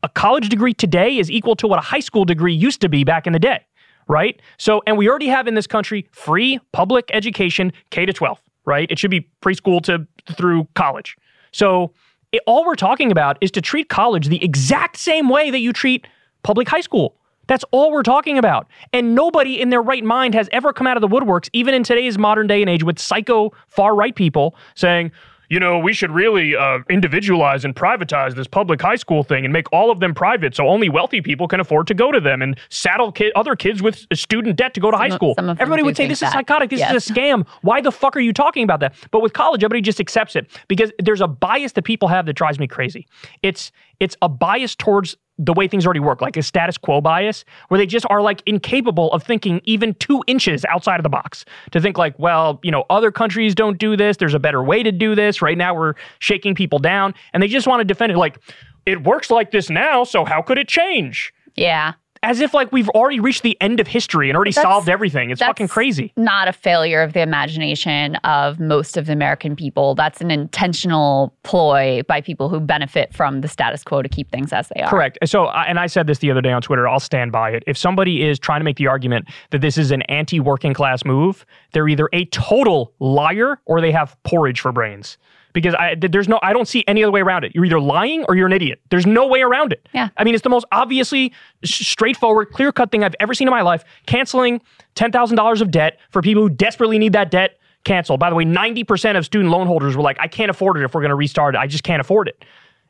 A college degree today is equal to what a high school degree used to be back in the day, right? So, and we already have in this country free public education K to 12, right? It should be preschool to through college. So, it, all we're talking about is to treat college the exact same way that you treat public high school. That's all we're talking about. And nobody in their right mind has ever come out of the woodworks, even in today's modern day and age, with psycho far right people saying, you know, we should really uh, individualize and privatize this public high school thing and make all of them private so only wealthy people can afford to go to them and saddle ki- other kids with student debt to go to high school. some of Everybody would say this is psychotic. This Yes. is a scam. Why the fuck are you talking about that? But with college, everybody just accepts it because there's a bias that people have that drives me crazy. It's it's a bias towards the way things already work, like a status quo bias, where they just are like incapable of thinking even two inches outside of the box. To think like, well, you know, other countries don't do this. There's a better way to do this. Right now, we're shaking people down, and they just want to defend it like it works like this now. So how could it change? yeah. As if like we've already reached the end of history and already That's- solved everything. It's fucking crazy. Not a failure of the imagination of most of the American people. That's an intentional ploy by people who benefit from the status quo to keep things as they are. Correct. So, and I said this the other day on Twitter. I'll stand by it. If somebody is trying to make the argument that this is an anti-working class move, they're either a total liar or they have porridge for brains. Because I there's no I don't see any other way around it. You're either lying or you're an idiot. There's no way around it. Yeah. I mean, it's the most obviously straightforward, clear cut thing I've ever seen in my life. Canceling ten thousand dollars of debt for people who desperately need that debt canceled. By the way, ninety percent of student loan holders were like, I can't afford it if we're going to restart it. I just can't afford it.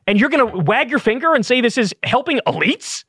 And you're going to wag your finger and say this is helping elites?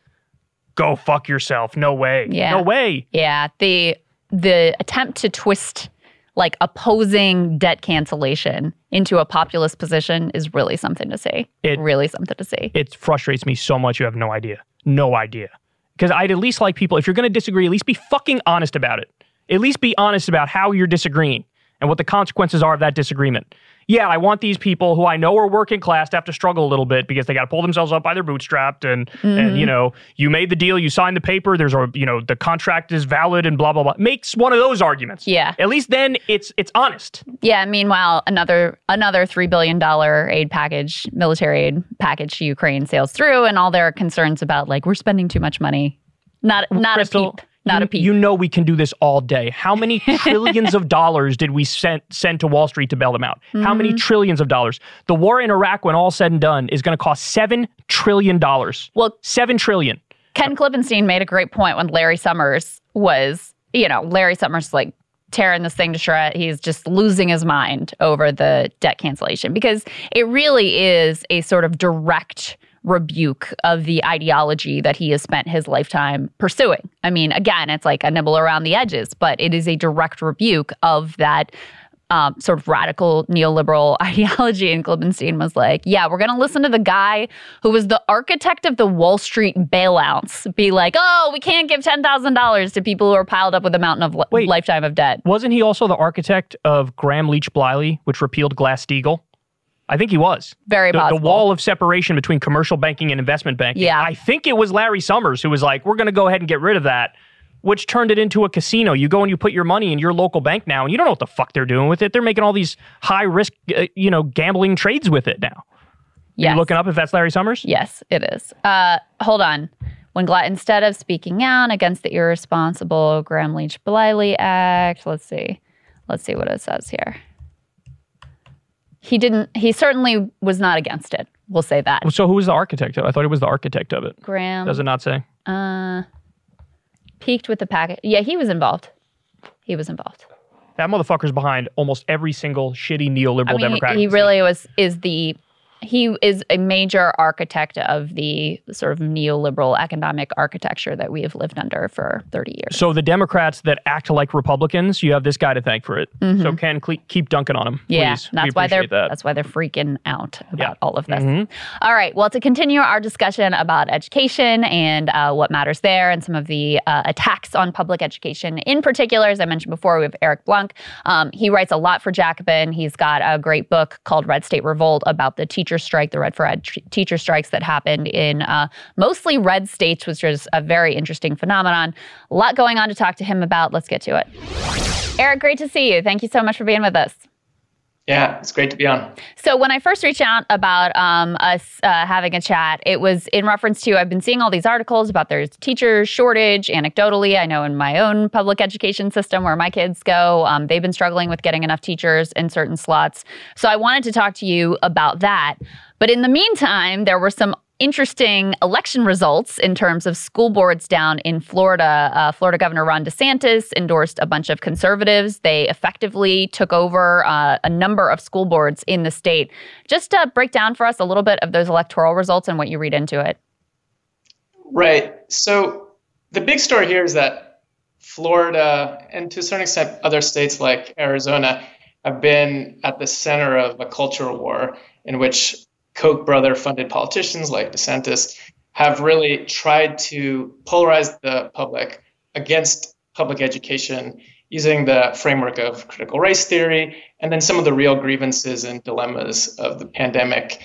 Go fuck yourself. No way. Yeah. No way. Yeah, the the attempt to twist like opposing debt cancellation into a populist position is really something to see. It- really something to see. it frustrates me so much you have no idea. No idea. Because I'd at least like people, if you're going to disagree, at least be fucking honest about it. At least be honest about how you're disagreeing and what the consequences are of that disagreement. Yeah, I want these people who I know are working class to have to struggle a little bit because they got to pull themselves up by their bootstrapped and and you mm-hmm. know you made the deal, you signed the paper. There's a you know the contract is valid and blah blah blah. Makes one of those arguments. Yeah. At least then it's it's honest. Yeah. Meanwhile, another another three billion dollar aid package, military aid package to Ukraine sails through, and all their concerns about like we're spending too much money. Not not Krystal, a peep. Not you, a peep. You know we can do this all day. How many trillions of dollars did we send send to Wall Street to bail them out? How Mm-hmm. many trillions of dollars? The war in Iraq, when all said and done, is going to cost seven trillion dollars. well, Seven trillion. Ken Klippenstein made a great point when Larry Summers was, you know, Larry Summers like tearing this thing to shreds. He's just losing his mind over the debt cancellation because it really is a sort of direct rebuke of the ideology that he has spent his lifetime pursuing. I mean, again, it's like a nibble around the edges, but it is a direct rebuke of that um, sort of radical neoliberal ideology. And Klippenstein was like, yeah, we're going to listen to the guy who was the architect of the Wall Street bailouts be like, oh, we can't give $10,000 to people who are piled up with a mountain of li- Wait. lifetime of debt. Wasn't he also the architect of Gramm-Leach-Bliley, which repealed Glass Steagall? I think he was. Very The, the wall of separation between commercial banking and investment banking. Yeah. I think it was Larry Summers who was like, we're going to go ahead and get rid of that, which turned it into a casino. You go and you put your money in your local bank now, and you don't know what the fuck they're doing with it. They're making all these high risk, uh, you know, gambling trades with it now. yes. You looking up if that's Larry Summers? Yes, it is. Uh, hold on. When Gla- instead of speaking out against the irresponsible Gramm-Leach-Bliley Act, let's see, let's see what it says here. He didn't. He certainly was not against it. We'll say that. So who was the architect of it? I thought he was the architect of it. Graham Does it not say? uh, peaked with the packet. Yeah, he was involved. He was involved. That motherfucker's behind almost every single shitty neoliberal I mean, Democratic. he decision. really was. Is the he is a major architect of the sort of neoliberal economic architecture that we have lived under for 30 years. So the Democrats that act like Republicans, you have this guy to thank for it. So Ken, cle- keep dunking on him. Mm-hmm. Yeah, please. that's why they're that. that's why they're freaking out about Yeah. all of this. Mhm. All right, well, to continue our discussion about education and uh, what matters there, and some of the uh, attacks on public education in particular, as I mentioned before, we have Eric Blanc. Um, he writes a lot for Jacobin. He's got a great book called Red State Revolt about the teacher strike, the Red for Ed tr- teacher strikes that happened in uh, mostly red states, which is a very interesting phenomenon. A lot going on to talk to him about. Let's get to it. Eric, great to see you. Thank you so much for being with us. Yeah, it's great to be on. So when I first reached out about um, us uh, having a chat, it was in reference to I've been seeing all these articles about there's teacher shortage. Anecdotally, I know in my own public education system where my kids go, um, they've been struggling with getting enough teachers in certain slots. So I wanted to talk to you about that. But in the meantime, there were some interesting election results in terms of school boards down in Florida. Uh, Florida Governor Ron DeSantis endorsed a bunch of conservatives. They effectively took over uh, a number of school boards in the state. Just uh, break down for us a little bit of those electoral results and what you read into it. Right. So the big story here is that Florida and to a certain extent other states like Arizona have been at the center of a cultural war in which Koch brother funded politicians like DeSantis have really tried to polarize the public against public education using the framework of critical race theory and then some of the real grievances and dilemmas of the pandemic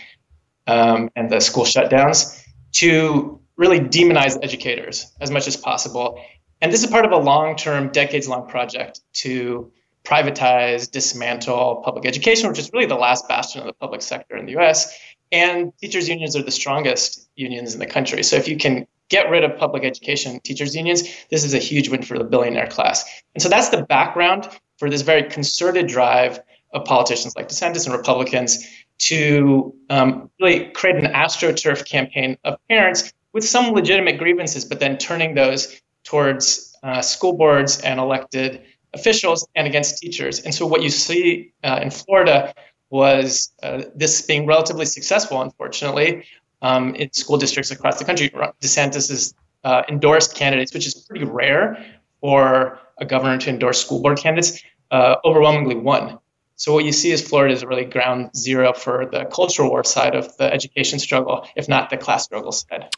um, and the school shutdowns to really demonize educators as much as possible. And this is part of a long term, decades long project to privatize, dismantle public education, which is really the last bastion of the public sector in the US. And teachers' unions are the strongest unions in the country. So if you can get rid of public education teachers' unions, this is a huge win for the billionaire class. And so that's the background for this very concerted drive of politicians like DeSantis and Republicans to um, really create an astroturf campaign of parents with some legitimate grievances, but then turning those towards uh, school boards and elected officials and against teachers. And so what you see uh, in Florida was uh, this being relatively successful, unfortunately, um, in school districts across the country. DeSantis has uh, endorsed candidates, which is pretty rare for a governor to endorse school board candidates, uh, overwhelmingly won. So what you see is Florida is really ground zero for the cultural war side of the education struggle, if not the class struggle side.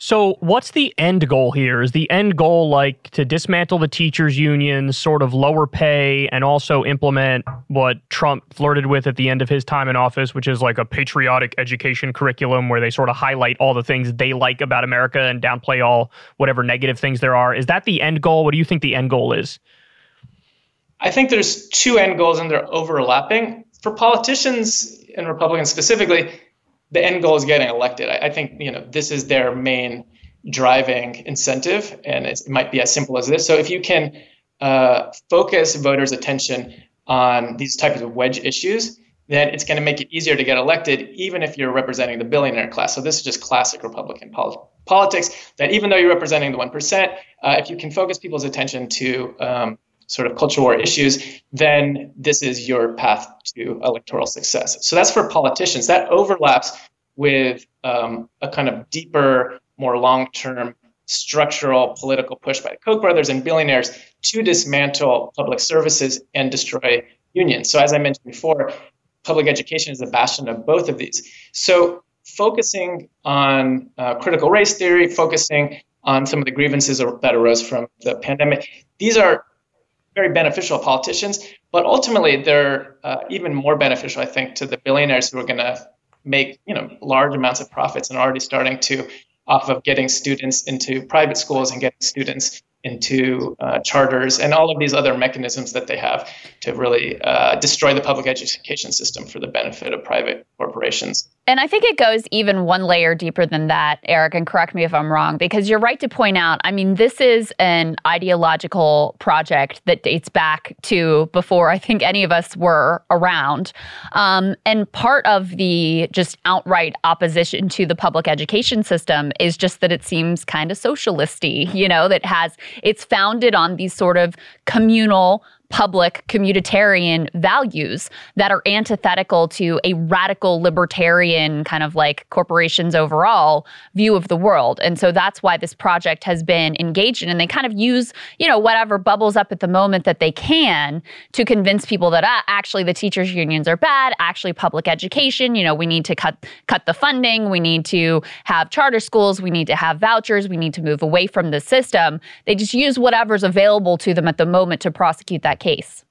So, what's the end goal here? Is the end goal like to dismantle the teachers' unions, sort of lower pay, and also implement what Trump flirted with at the end of his time in office, which is like a patriotic education curriculum where they sort of highlight all the things they like about America and downplay all whatever negative things there are? Is that the end goal? What do you think the end goal is? I think there's two end goals and they're overlapping. For politicians and Republicans specifically, the end goal is getting elected. I, I think you know this is their main driving incentive, and it might be as simple as this. So if you can uh, focus voters' attention on these types of wedge issues, then it's going to make it easier to get elected, even if you're representing the billionaire class. So this is just classic Republican pol- politics. That even though you're representing the one percent, uh, if you can focus people's attention to um, sort of cultural war issues, then this is your path to electoral success. So that's for politicians. That overlaps with um, a kind of deeper, more long term structural political push by the Koch brothers and billionaires to dismantle public services and destroy unions. So, as I mentioned before, public education is the bastion of both of these. So, focusing on uh, critical race theory, focusing on some of the grievances that arose from the pandemic, these are very beneficial politicians, but ultimately they're uh, even more beneficial, I think, to the billionaires who are going to make you know large amounts of profits and already starting to off of getting students into private schools and getting students into uh, charters and all of these other mechanisms that they have to really uh, destroy the public education system for the benefit of private corporations. And I think it goes even one layer deeper than that, Eric, and correct me if I'm wrong, because you're right to point out, I mean, this is an ideological project that dates back to before I think any of us were around. Um, and part of the just outright opposition to the public education system is just that it seems kind of socialisty, you know, that has, it's founded on these sort of communal public communitarian values that are antithetical to a radical libertarian kind of like corporations overall view of the world. And so that's why this project has been engaged in. And they kind of use, you know, whatever bubbles up at the moment that they can to convince people that ah, actually the teachers unions are bad, actually public education, you know, we need to cut cut the funding, we need to have charter schools, we need to have vouchers, we need to move away from the system. They just use whatever's available to them at the moment to prosecute that case.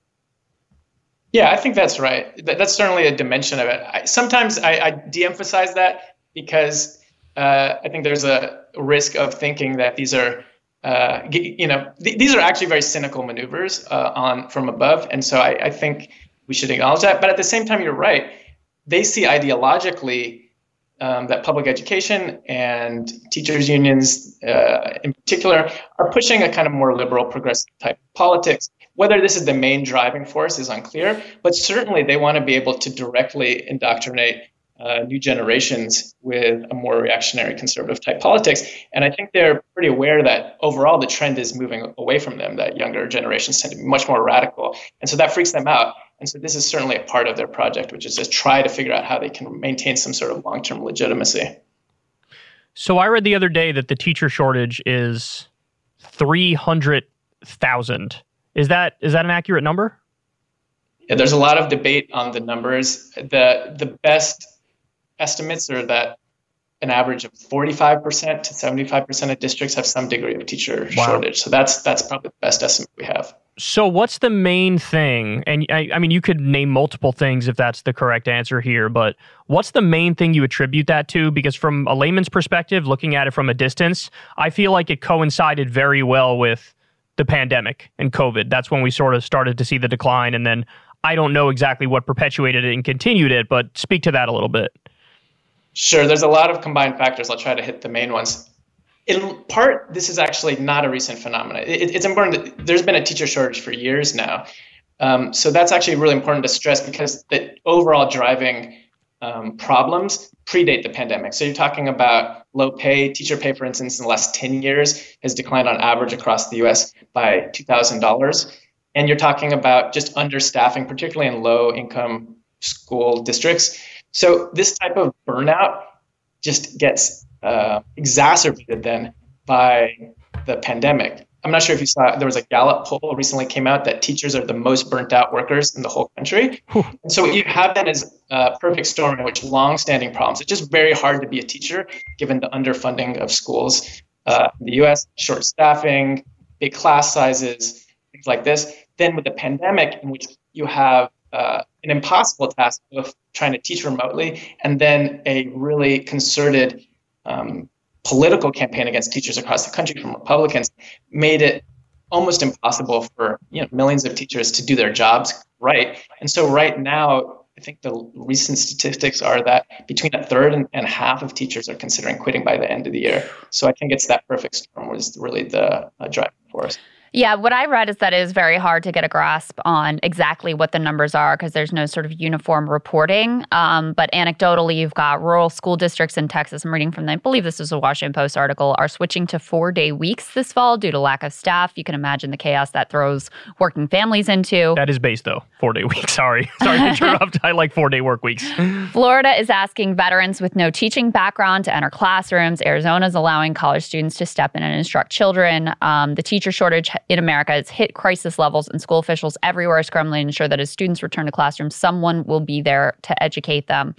Yeah, I think that's right. That's certainly a dimension of it. I, sometimes I, I de-emphasize that because uh, I think there's a risk of thinking that these are, uh, you know, th- these are actually very cynical maneuvers uh, on from above, and so I, I, think we should acknowledge that. But at the same time, you're right. They see ideologically um, that public education and teachers unions, uh, in particular, are pushing a kind of more liberal, progressive type politics whether this is the main driving force is unclear, but certainly they want to be able to directly indoctrinate uh, new generations with a more reactionary conservative type politics. And I think they're pretty aware that overall the trend is moving away from them, that younger generations tend to be much more radical. And so that freaks them out. And so this is certainly a part of their project, which is to try to figure out how they can maintain some sort of long term legitimacy. So I read the other day that the teacher shortage is 300,000 is that is that an accurate number? Yeah, there's a lot of debate on the numbers. The the best estimates are that an average of 45% to 75% of districts have some degree of teacher wow. shortage. So that's that's probably the best estimate we have. So what's the main thing? And I, I mean, you could name multiple things if that's the correct answer here, but what's the main thing you attribute that to? Because from a layman's perspective, looking at it from a distance, I feel like it coincided very well with the pandemic and COVID. That's when we sort of started to see the decline. And then I don't know exactly what perpetuated it and continued it, but speak to that a little bit. Sure. There's a lot of combined factors. I'll try to hit the main ones. In part, this is actually not a recent phenomenon. It, it's important that there's been a teacher shortage for years now. Um, so that's actually really important to stress because the overall driving um, problems predate the pandemic. So you're talking about low pay. Teacher pay, for instance, in the last 10 years has declined on average across the US by $2,000. And you're talking about just understaffing, particularly in low income school districts. So this type of burnout just gets uh, exacerbated then by the pandemic. I'm not sure if you saw there was a Gallup poll recently came out that teachers are the most burnt out workers in the whole country. and so what you have then is a perfect storm in which long-standing problems. It's just very hard to be a teacher given the underfunding of schools uh, in the U.S., short staffing, big class sizes, things like this. Then with the pandemic, in which you have uh, an impossible task of trying to teach remotely, and then a really concerted um, political campaign against teachers across the country from Republicans made it almost impossible for you know millions of teachers to do their jobs right. And so right now, I think the recent statistics are that between a third and, and half of teachers are considering quitting by the end of the year. So I think it's that perfect storm was really the uh, driving force. Yeah, what I read is that it is very hard to get a grasp on exactly what the numbers are because there's no sort of uniform reporting. Um, but anecdotally, you've got rural school districts in Texas. I'm reading from, the, I believe this is a Washington Post article, are switching to four day weeks this fall due to lack of staff. You can imagine the chaos that throws working families into. That is based, though. Four day weeks. Sorry. Sorry to interrupt. I like four day work weeks. Florida is asking veterans with no teaching background to enter classrooms. Arizona is allowing college students to step in and instruct children. Um, the teacher shortage in America has hit crisis levels, and school officials everywhere are scrambling to ensure that as students return to classrooms, someone will be there to educate them.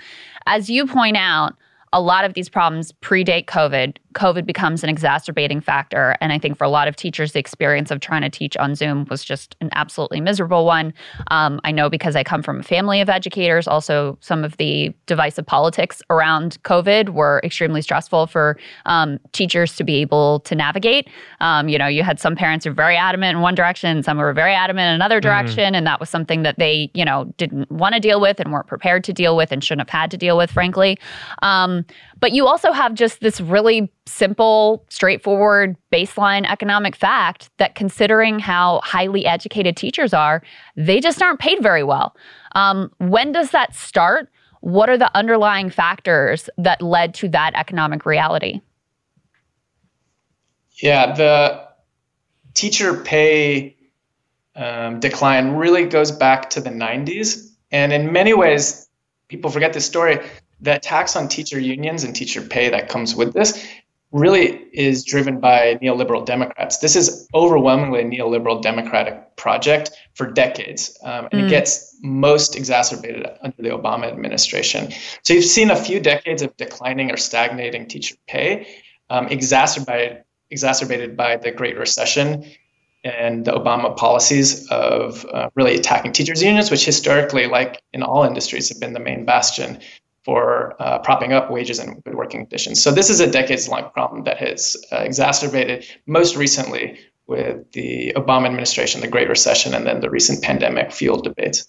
As you point out, a lot of these problems predate COVID. COVID becomes an exacerbating factor. And I think for a lot of teachers, the experience of trying to teach on Zoom was just an absolutely miserable one. Um, I know because I come from a family of educators, also some of the divisive politics around COVID were extremely stressful for um, teachers to be able to navigate. Um, you know, you had some parents who were very adamant in one direction, some were very adamant in another mm-hmm. direction. Mm. And that was something that they, you know, didn't want to deal with and weren't prepared to deal with and shouldn't have had to deal with, frankly. Um, but you also have just this really simple, straightforward baseline economic fact that considering how highly educated teachers are, they just aren't paid very well. Um, when does that start? What are the underlying factors that led to that economic reality? Yeah, the teacher pay um, decline really goes back to the 90s. And in many ways, people forget this story the tax on teacher unions and teacher pay that comes with this really is driven by neoliberal Democrats. This is overwhelmingly a neoliberal Democratic project for decades, um, and mm. it gets most exacerbated under the Obama administration. So you've seen a few decades of declining or stagnating teacher pay, um, exacerbated exacerbated by the Great Recession and the Obama policies of uh, really attacking teachers unions, which historically, like in all industries, have been the main bastion for uh, propping up wages and good working conditions. So this is a decades-long problem that has uh, exacerbated most recently with the Obama administration, the Great Recession, and then the recent pandemic fueled debates.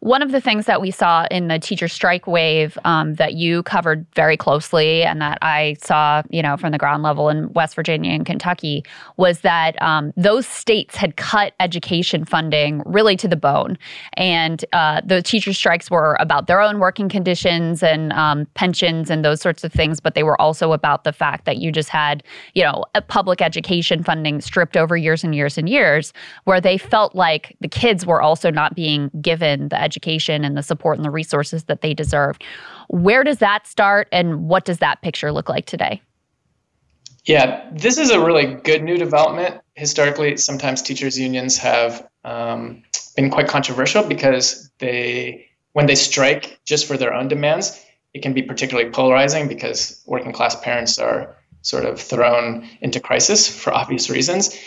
One of the things that we saw in the teacher strike wave um, that you covered very closely and that I saw, you know, from the ground level in West Virginia and Kentucky was that um, those states had cut education funding really to the bone. And uh, the teacher strikes were about their own working conditions and um, pensions and those sorts of things, but they were also about the fact that you just had, you know, public education funding stripped over years and years and years, where they felt like the kids were also not being given the education and the support and the resources that they deserved. Where does that start and what does that picture look like today? Yeah, this is a really good new development. Historically, sometimes teachers' unions have um, been quite controversial because they, when they strike just for their own demands, it can be particularly polarizing because working class parents are sort of thrown into crisis for obvious reasons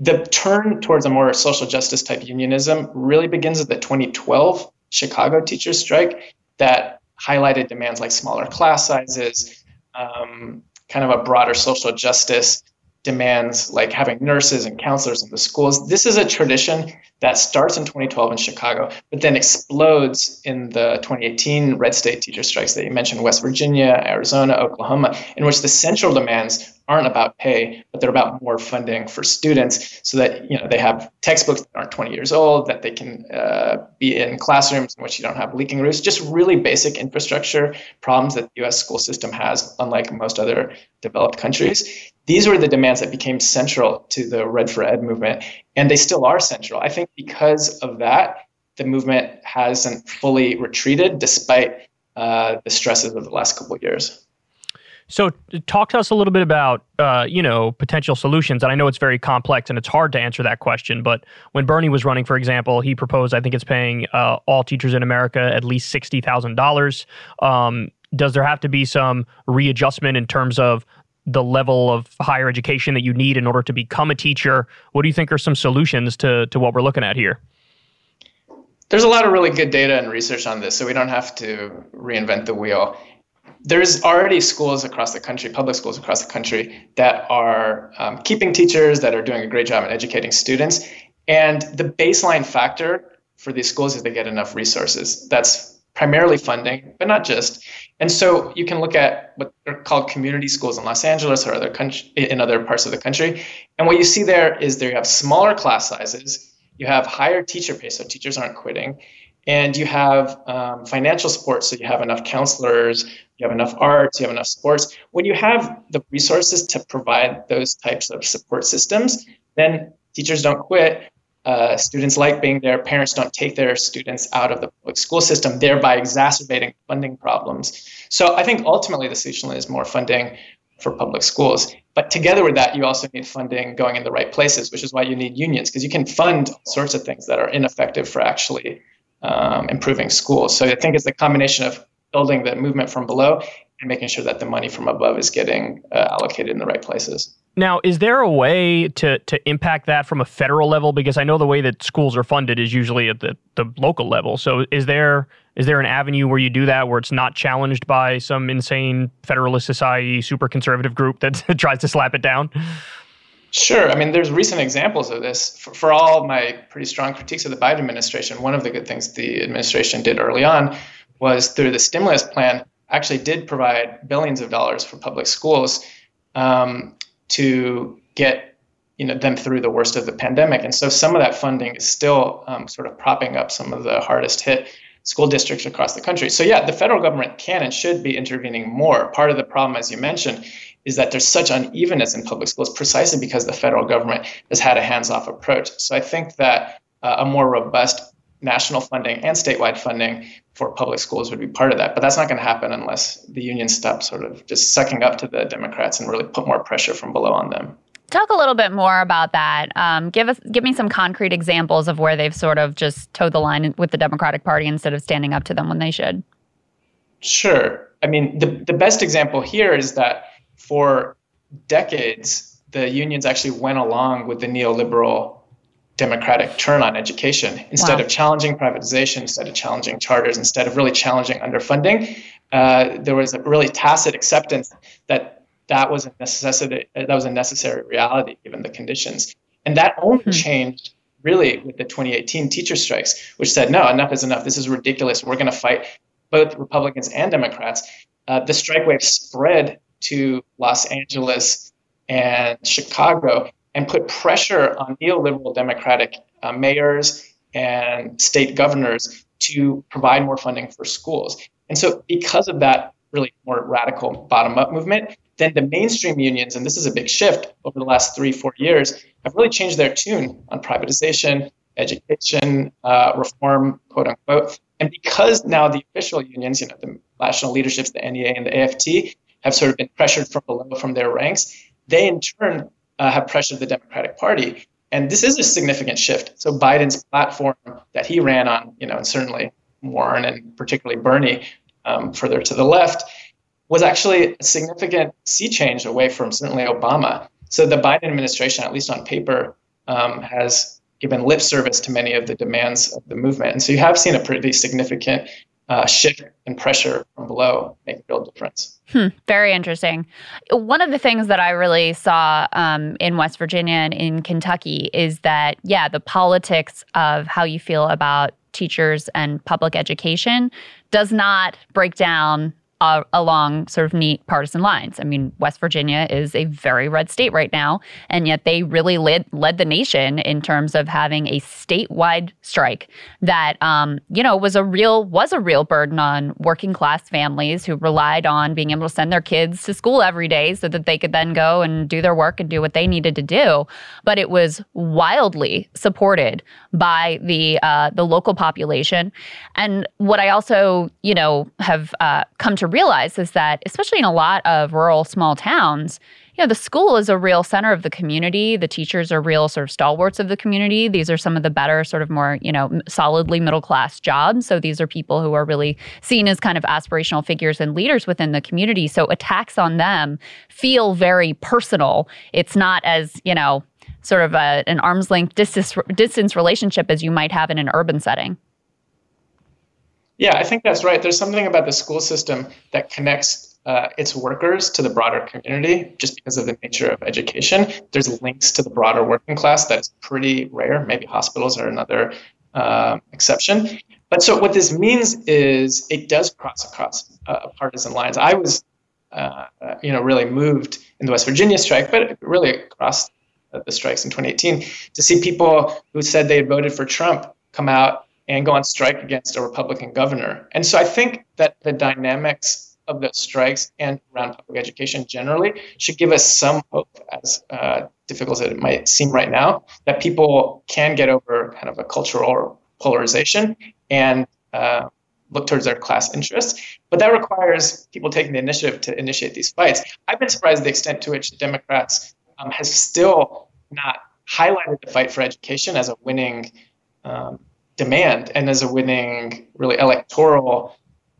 the turn towards a more social justice type unionism really begins with the 2012 Chicago teachers strike that highlighted demands like smaller class sizes, um, kind of a broader social justice demands like having nurses and counselors in the schools. This is a tradition that starts in 2012 in Chicago, but then explodes in the 2018 red state teacher strikes that you mentioned, West Virginia, Arizona, Oklahoma, in which the central demands aren't about pay, but they're about more funding for students so that you know they have textbooks that aren't 20 years old, that they can uh, be in classrooms in which you don't have leaking roofs, just really basic infrastructure problems that the U.S. school system has, unlike most other developed countries. These were the demands that became central to the Red for Ed movement, and they still are central. I think because of that, the movement hasn't fully retreated despite uh, the stresses of the last couple of years. So, talk to us a little bit about, uh, you know, potential solutions. And I know it's very complex and it's hard to answer that question. But when Bernie was running, for example, he proposed, I think it's paying uh, all teachers in America at least sixty thousand um, dollars. Does there have to be some readjustment in terms of the level of higher education that you need in order to become a teacher? What do you think are some solutions to to what we're looking at here? There's a lot of really good data and research on this, so we don't have to reinvent the wheel there's already schools across the country, public schools across the country, that are um, keeping teachers, that are doing a great job in educating students. And the baseline factor for these schools is they get enough resources. That's primarily funding, but not just. And so you can look at what are called community schools in Los Angeles or other country, in other parts of the country. And what you see there is there you have smaller class sizes, you have higher teacher pay, so teachers aren't quitting, and you have um, financial support, so you have enough counselors, you have enough arts, you have enough sports. When you have the resources to provide those types of support systems, then teachers don't quit. Uh, students like being there. Parents don't take their students out of the public school system, thereby exacerbating funding problems. So I think ultimately the solution is more funding for public schools. But together with that, you also need funding going in the right places, which is why you need unions, because you can fund all sorts of things that are ineffective for actually um, improving schools. So I think it's the combination of building the movement from below and making sure that the money from above is getting uh, allocated in the right places. Now, is there a way to to impact that from a federal level? Because I know the way that schools are funded is usually at the, the local level. So is there is there an avenue where you do that where it's not challenged by some insane Federalist Society super conservative group that tries to slap it down? Sure. I mean, there's recent examples of this. For, for all my pretty strong critiques of the Biden administration, one of the good things the administration did early on was through the stimulus plan, actually did provide billions of dollars for public schools um, to get you know them through the worst of the pandemic. And so some of that funding is still um, sort of propping up some of the hardest hit school districts across the country. So yeah, the federal government can and should be intervening more. Part of the problem, as you mentioned, is that there's such unevenness in public schools precisely because the federal government has had a hands-off approach. So I think that uh, a more robust national funding and statewide funding for public schools would be part of that. But that's not going to happen unless the union stop sort of just sucking up to the Democrats and really put more pressure from below on them. Talk a little bit more about that. Um, give us, give me some concrete examples of where they've sort of just toed the line with the Democratic Party instead of standing up to them when they should. Sure. I mean, the the best example here is that for decades, the unions actually went along with the neoliberal democratic turn on education. Instead wow. of challenging privatization, instead of challenging charters, instead of really challenging underfunding, uh, there was a really tacit acceptance that that was a necessity, that was a necessary reality given the conditions. And that only hmm. changed really with the 2018 teacher strikes, which said, no, enough is enough. This is ridiculous. We're going to fight both Republicans and Democrats. Uh, the strike wave spread to Los Angeles and Chicago and put pressure on neoliberal Democratic uh, mayors and state governors to provide more funding for schools. And so, because of that really more radical bottom up movement, then the mainstream unions, and this is a big shift over the last three, four years, have really changed their tune on privatization, education, uh, reform, quote unquote. And because now the official unions, you know, the national leaderships, the NEA and the AFT, have sort of been pressured from below from their ranks, they in turn uh, have pressured the Democratic Party. And this is a significant shift. So Biden's platform that he ran on, you know, and certainly Warren and particularly Bernie um, further to the left, was actually a significant sea change away from certainly Obama. So the Biden administration, at least on paper, um, has given lip service to many of the demands of the movement. And so you have seen a pretty significant uh, shift and pressure from below make a real difference. Hmm, very interesting. One of the things that I really saw um, in West Virginia and in Kentucky is that, yeah, the politics of how you feel about teachers and public education does not break down uh, along sort of neat partisan lines. I mean, West Virginia is a very red state right now, and yet they really led led the nation in terms of having a statewide strike that um, you know was a real was a real burden on working class families who relied on being able to send their kids to school every day so that they could then go and do their work and do what they needed to do. But it was wildly supported by the uh, the local population, and what I also you know have uh, come to realize is that, especially in a lot of rural small towns, you know, the school is a real center of the community. The teachers are real sort of stalwarts of the community. These are some of the better, sort of more, you know, solidly middle class jobs. So these are people who are really seen as kind of aspirational figures and leaders within the community. So attacks on them feel very personal. It's not as, you know, sort of a, an arm's length distance, distance relationship as you might have in an urban setting. Yeah, I think that's right. There's something about the school system that connects uh, its workers to the broader community just because of the nature of education. There's links to the broader working class that's pretty rare. Maybe hospitals are another uh, exception. But so what this means is it does cross across uh, partisan lines. I was, uh, you know, really moved in the West Virginia strike, but really across the strikes in 2018 to see people who said they had voted for Trump come out and go on strike against a Republican governor. And so I think that the dynamics of the strikes and around public education generally should give us some hope, as uh, difficult as it might seem right now, that people can get over kind of a cultural polarization and uh, look towards their class interests. But that requires people taking the initiative to initiate these fights. I've been surprised at the extent to which Democrats um, has still not highlighted the fight for education as a winning um, demand and as a winning, really electoral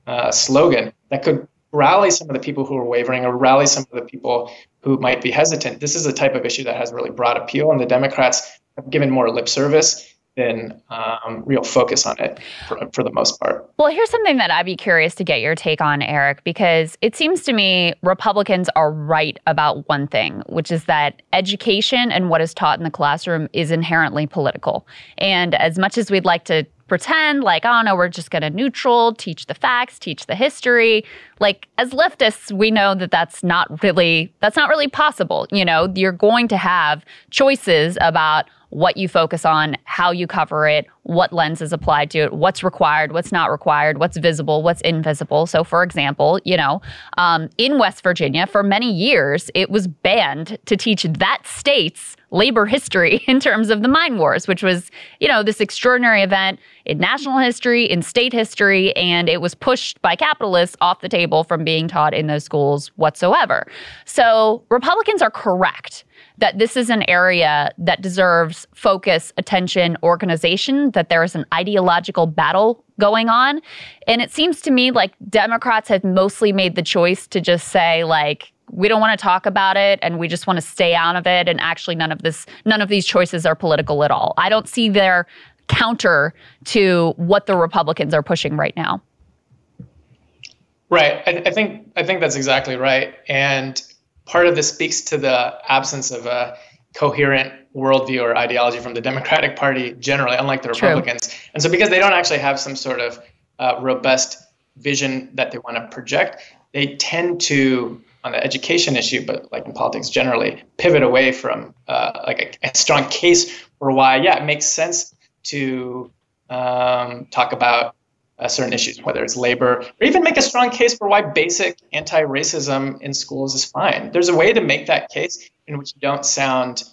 uh, slogan that could rally some of the people who are wavering or rally some of the people who might be hesitant. This is a type of issue that has really broad appeal, and the Democrats have given more lip service than um, real focus on it for, for, the most part. Well, here's something that I'd be curious to get your take on, Eric, because it seems to me Republicans are right about one thing, which is that education and what is taught in the classroom is inherently political. And as much as we'd like to pretend like, oh no, we're just going to neutral, teach the facts, teach the history. Like as leftists, we know that that's not really that's not really possible. You know, you're going to have choices about what you focus on, how you cover it, what lens is applied to it, what's required, what's not required, what's visible, what's invisible. So, for example, you know, um, in West Virginia, for many years, it was banned to teach that state's labor history in terms of the mine wars, which was, you know, this extraordinary event in national history, in state history, and it was pushed by capitalists off the table from being taught in those schools whatsoever. So, Republicans are correct that this is an area that deserves focus, attention, organization, that there is an ideological battle going on. And it seems to me like Democrats have mostly made the choice to just say, like, we don't want to talk about it and we just want to stay out of it and actually none of this none of these choices are political at all. I don't see their counter to what the Republicans are pushing right now. Right. I, I think I think that's exactly right. And part of this speaks to the absence of a coherent worldview or ideology from the Democratic Party generally, unlike the Republicans. True. And so, because they don't actually have some sort of uh, robust vision that they want to project, they tend to, on the education issue, but like in politics generally, pivot away from uh, like a, a, strong case for why, yeah, it makes sense to um, talk about uh, certain issues, whether it's labor, or even make a strong case for why basic anti racism in schools is fine. There's a way to make that case in which you don't sound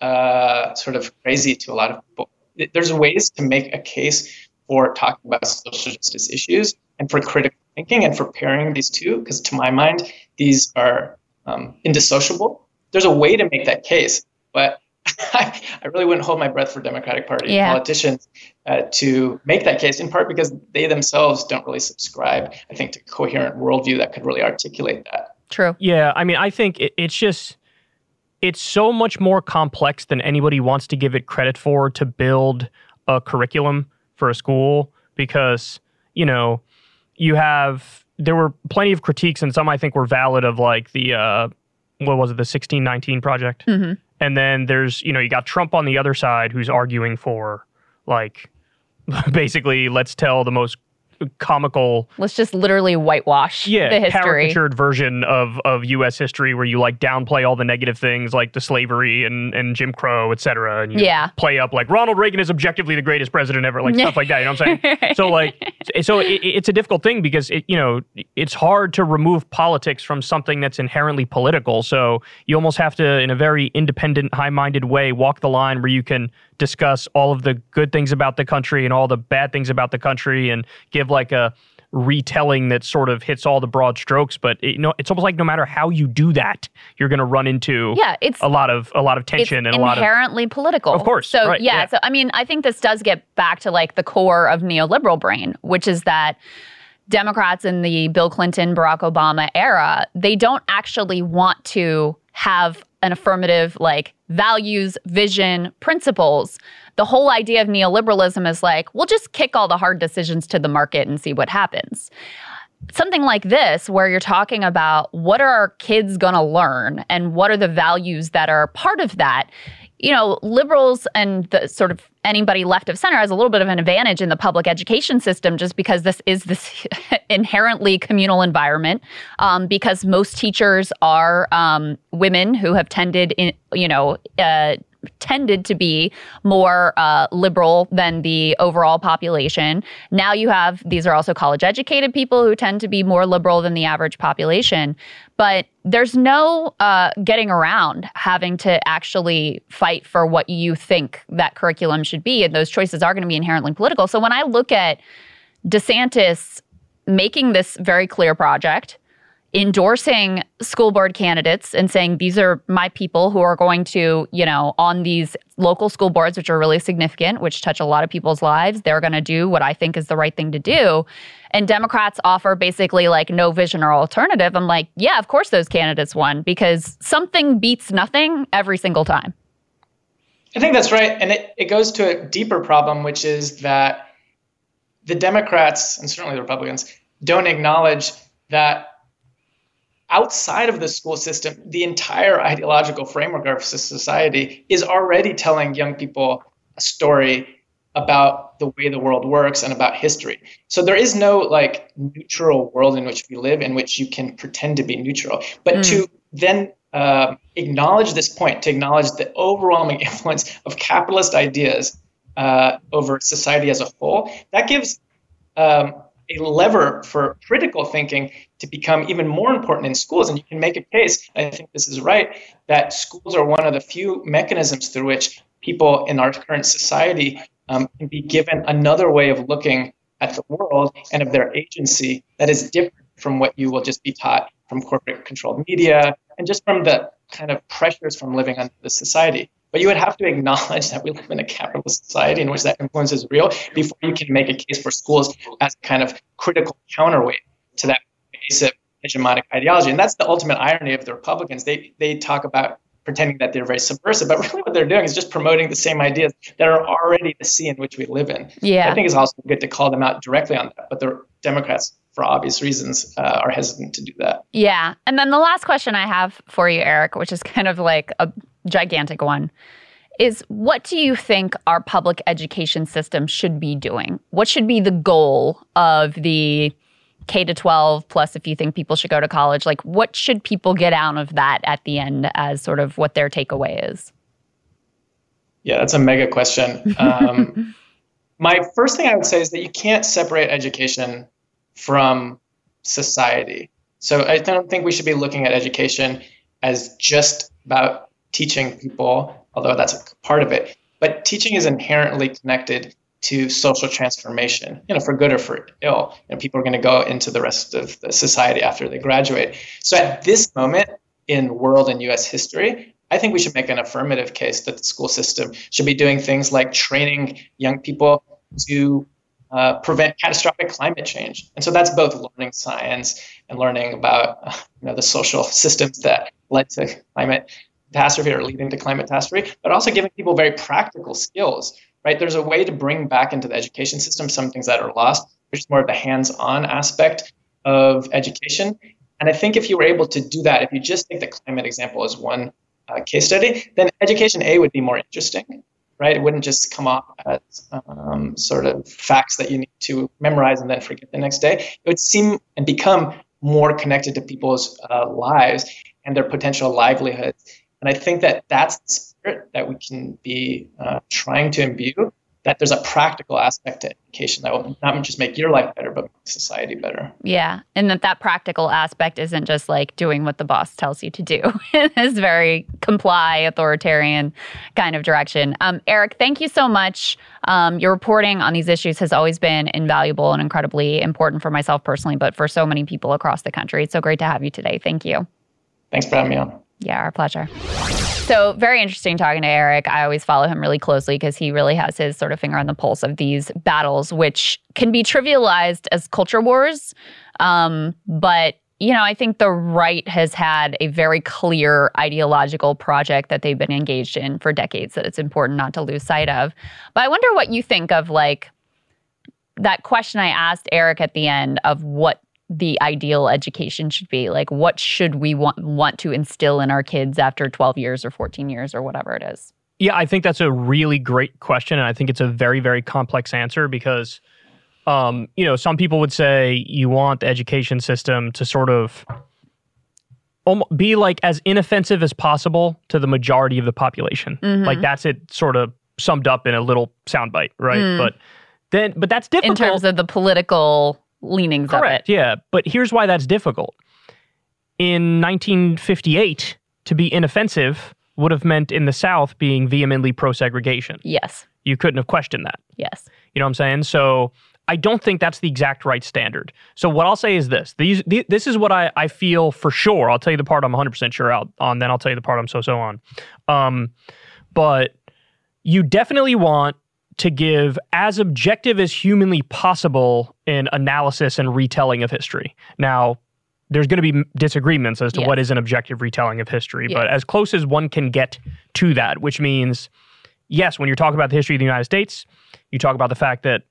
uh, sort of crazy to a lot of people. There's ways to make a case for talking about social justice issues and for critical thinking and for pairing these two, because to my mind, these are um, indissociable. There's a way to make that case, but I, I really wouldn't hold my breath for Democratic Party yeah. politicians uh, to make that case, in part because they themselves don't really subscribe, I think, to coherent worldview that could really articulate that. True. Yeah, I mean, I think it, it's just it's so much more complex than anybody wants to give it credit for to build a curriculum for a school because you know you have there were plenty of critiques and some I think were valid of like the uh, what was it the sixteen nineteen project. Mm-hmm and then there's, you know, you got Trump on the other side who's arguing for like basically let's tell the most comical let's just literally whitewash yeah the history caricatured version of of U.S. history where you like downplay all the negative things like the slavery and and Jim Crow, et cetera, and you Yeah. play up like Ronald Reagan is objectively the greatest president ever, like stuff like that. You know what I'm saying? so like, so it, it's a difficult thing because it, you know it's hard to remove politics from something that's inherently political. So you almost have to, in a very independent, high-minded way, walk the line where you can discuss all of the good things about the country and all the bad things about the country, and give like a retelling that sort of hits all the broad strokes. But it, you know, it's almost like no matter how you do that, you're going to run into yeah it's a lot of a lot of tension and a lot of inherently political. Of course, So right, yeah, yeah. so I mean, I think this does get back to like the core of neoliberal brain, which is that Democrats in the Bill Clinton, Barack Obama era, they don't actually want to have an affirmative like values, vision, principles. The whole idea of neoliberalism is like, we'll just kick all the hard decisions to the market and see what happens something like this where you're talking about what are our kids going to learn and what are the values that are part of that you know liberals and the sort of anybody left of center has a little bit of an advantage in the public education system just because this is this inherently communal environment um, because most teachers are um, women who have tended in you know uh, tended to be more uh, liberal than the overall population. Now you have these are also college educated people who tend to be more liberal than the average population. But there's no uh, getting around having to actually fight for what you think that curriculum should be. And those choices are going to be inherently political. So when I look at DeSantis making this very clear project, endorsing school board candidates and saying these are my people who are going to, you know, on these local school boards, which are really significant, which touch a lot of people's lives, they're going to do what I think is the right thing to do. And Democrats offer basically like no vision or alternative. I'm like, yeah, of course those candidates won because something beats nothing every single time. I think that's right. And it, it goes to a deeper problem, which is that the Democrats and certainly the Republicans don't acknowledge that outside of the school system, the entire ideological framework of society is already telling young people a story about the way the world works and about history. So there is no like neutral world in which we live in which you can pretend to be neutral. But Mm. to then um acknowledge this point, to acknowledge the overwhelming influence of capitalist ideas uh, over society as a whole, that gives um, a lever for critical thinking to become even more important in schools. And you can make a case, I think this is right, that schools are one of the few mechanisms through which people in our current society um, can be given another way of looking at the world and of their agency that is different from what you will just be taught from corporate controlled media and just from the kind of pressures from living under the society. But you would have to acknowledge that we live in a capitalist society in which that influence is real before you can make a case for schools as a kind of critical counterweight to that basic hegemonic ideology. And that's the ultimate irony of the Republicans. They they talk about pretending that they're very subversive, but really what they're doing is just promoting the same ideas that are already the sea in which we live in. Yeah. I think it's also good to call them out directly on that, but the Democrats, for obvious reasons, uh, are hesitant to do that. Yeah. And then the last question I have for you, Eric, which is kind of like a gigantic one, is what do you think our public education system should be doing? What should be the goal of the K to 12 plus if you think people should go to college? Like, what should people get out of that at the end as sort of what their takeaway is? Yeah, that's a mega question. Um, my first thing I would say is that you can't separate education from society. So I don't think we should be looking at education as just about teaching people, although that's a part of it. But teaching is inherently connected to social transformation, you know, for good or for ill. You know, people are going to go into the rest of the society after they graduate. So at this moment in world and U.S. history, I think we should make an affirmative case that the school system should be doing things like training young people to uh, prevent catastrophic climate change. And so that's both learning science and learning about uh, you know, the social systems that led to climate catastrophe or leading to climate catastrophe, but also giving people very practical skills. Right? There's a way to bring back into the education system some things that are lost, which is more of the hands-on aspect of education. And I think if you were able to do that, if you just take the climate example as one uh, case study, then education A would be more interesting, right? It wouldn't just come off as um, sort of facts that you need to memorize and then forget the next day. It would seem and become more connected to people's uh, lives and their potential livelihoods. And I think that that's the spirit that we can be uh, trying to imbue that there's a practical aspect to education that will not just make your life better, but make society better. Yeah. And that that practical aspect isn't just like doing what the boss tells you to do. it's very comply, authoritarian kind of direction. Um, Eric, thank you so much. Um, your reporting on these issues has always been invaluable and incredibly important for myself personally, but for so many people across the country. It's so great to have you today. Thank you. Thanks for having me on. Yeah, our pleasure. So, very interesting talking to Eric. I always follow him really closely because he really has his sort of finger on the pulse of these battles, which can be trivialized as culture wars. Um, but, you know, I think the right has had a very clear ideological project that they've been engaged in for decades that it's important not to lose sight of. But I wonder what you think of like that question I asked Eric at the end of what the ideal education should be like what should we want want to instill in our kids after 12 years or 14 years or whatever it is yeah i think that's a really great question and i think it's a very very complex answer because um, you know some people would say you want the education system to sort of be like as inoffensive as possible to the majority of the population mm-hmm. like that's it sort of summed up in a little soundbite right mm. but then but that's difficult in terms of the political leanings Correct, of it. Yeah, but here's why that's difficult. In 1958, to be inoffensive would have meant in the South being vehemently pro segregation. Yes. You couldn't have questioned that. Yes. You know what I'm saying? So I don't think that's the exact right standard. So what I'll say is this: these, this is what I, I feel for sure. I'll tell you the part I'm 100 percent sure out on. Then I'll tell you the part I'm so so on. Um, but you definitely want to give as objective as humanly possible in analysis and retelling of history. Now, there's going to be disagreements as to yes. what is an objective retelling of history, but as close as one can get to that, which means, yes, when you're talking about the history of the United States, you talk about the fact that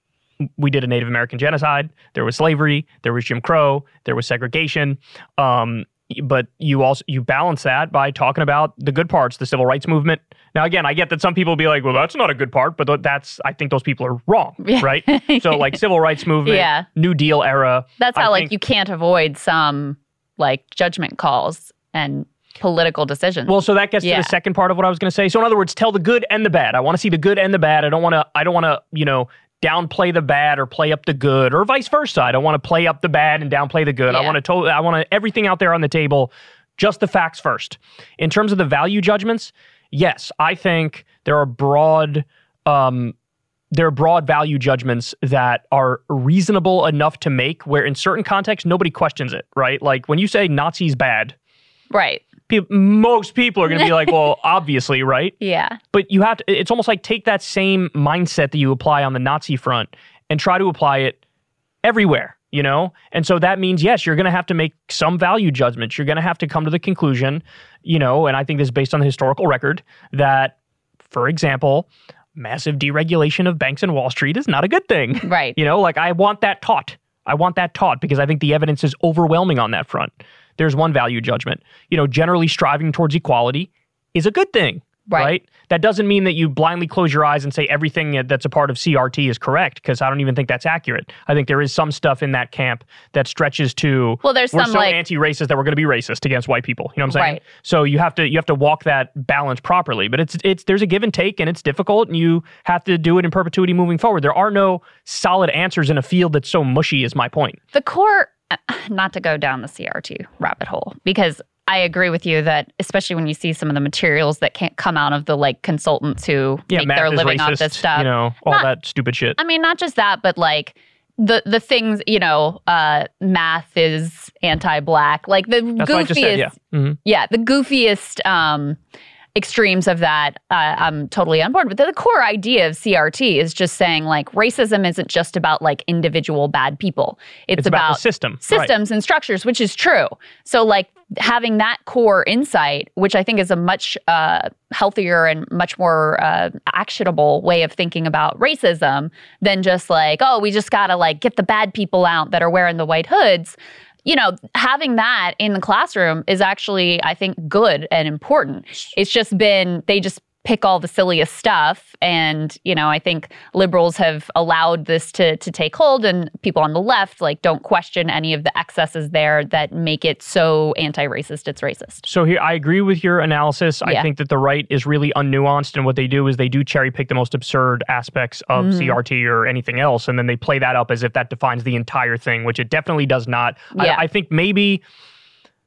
we did a Native American genocide, there was slavery, there was Jim Crow, there was segregation. Um, but you also you balance that by talking about the good parts, the civil rights movement. Now, again, I get that some people will be like, "Well, that's not a good part," but that's I think those people are wrong, right? so, like civil rights movement, yeah. New Deal era. That's how I like think, you can't avoid some like judgment calls and political decisions. Well, so that gets yeah. to the second part of what I was going to say. So, in other words, tell the good and the bad. I want to see the good and the bad. I don't want to. I don't want to. You know, downplay the bad or play up the good or vice versa. I don't want to play up the bad and downplay the good. Yeah. I want to totally I want to everything out there on the table, just the facts first. In terms of the value judgments, yes, I think there are broad um, there are broad value judgments that are reasonable enough to make where in certain contexts nobody questions it, right? Like when you say Nazis bad. Right people, most people are going to be like, well, obviously, right? Yeah. But you have to, it's almost like take that same mindset that you apply on the Nazi front and try to apply it everywhere, you know? And so that means, yes, you're going to have to make some value judgments. You're going to have to come to the conclusion, you know, and I think this is based on the historical record that, for example, massive deregulation of banks and Wall Street is not a good thing. Right. You know, like I want that taught. I want that taught because I think the evidence is overwhelming on that front there's one value judgment. You know, generally striving towards equality is a good thing. Right. right. That doesn't mean that you blindly close your eyes and say everything that's a part of CRT is correct, because I don't even think that's accurate. I think there is some stuff in that camp that stretches to well, there's we're some so like, anti-racist that we're going to be racist against white people. You know what I'm saying? Right. So you have to you have to walk that balance properly. But it's it's there's a give and take, and it's difficult, and you have to do it in perpetuity moving forward. There are no solid answers in a field that's so mushy. Is my point. The core uh, not to go down the CRT rabbit hole because I agree with you that especially when you see some of the materials that can't come out of the like consultants who yeah, make their living racist, off this stuff. You know, all not, that stupid shit. I mean, not just that, but like the the things, you know, uh, math is anti-black. Like the That's goofiest said, yeah. Mm-hmm. yeah, the goofiest um extremes of that, uh, I'm totally on board. But the, the core idea of CRT is just saying like racism isn't just about like individual bad people. It's, it's about, about system, systems right. and structures, which is true. So like having that core insight, which I think is a much uh, healthier and much more uh, actionable way of thinking about racism than just like, oh, we just gotta like get the bad people out that are wearing the white hoods you know, having that in the classroom is actually, I think, good and important. It's just been, they just pick all the silliest stuff. And, you know, I think liberals have allowed this to, to take hold and people on the left like don't question any of the excesses there that make it so anti-racist it's racist. So here I agree with your analysis. I think that the right is really unnuanced and what they do is they do cherry pick the most absurd aspects of Mhm. CRT or anything else and then they play that up as if that defines the entire thing, which it definitely does not. Yeah. I, I think maybe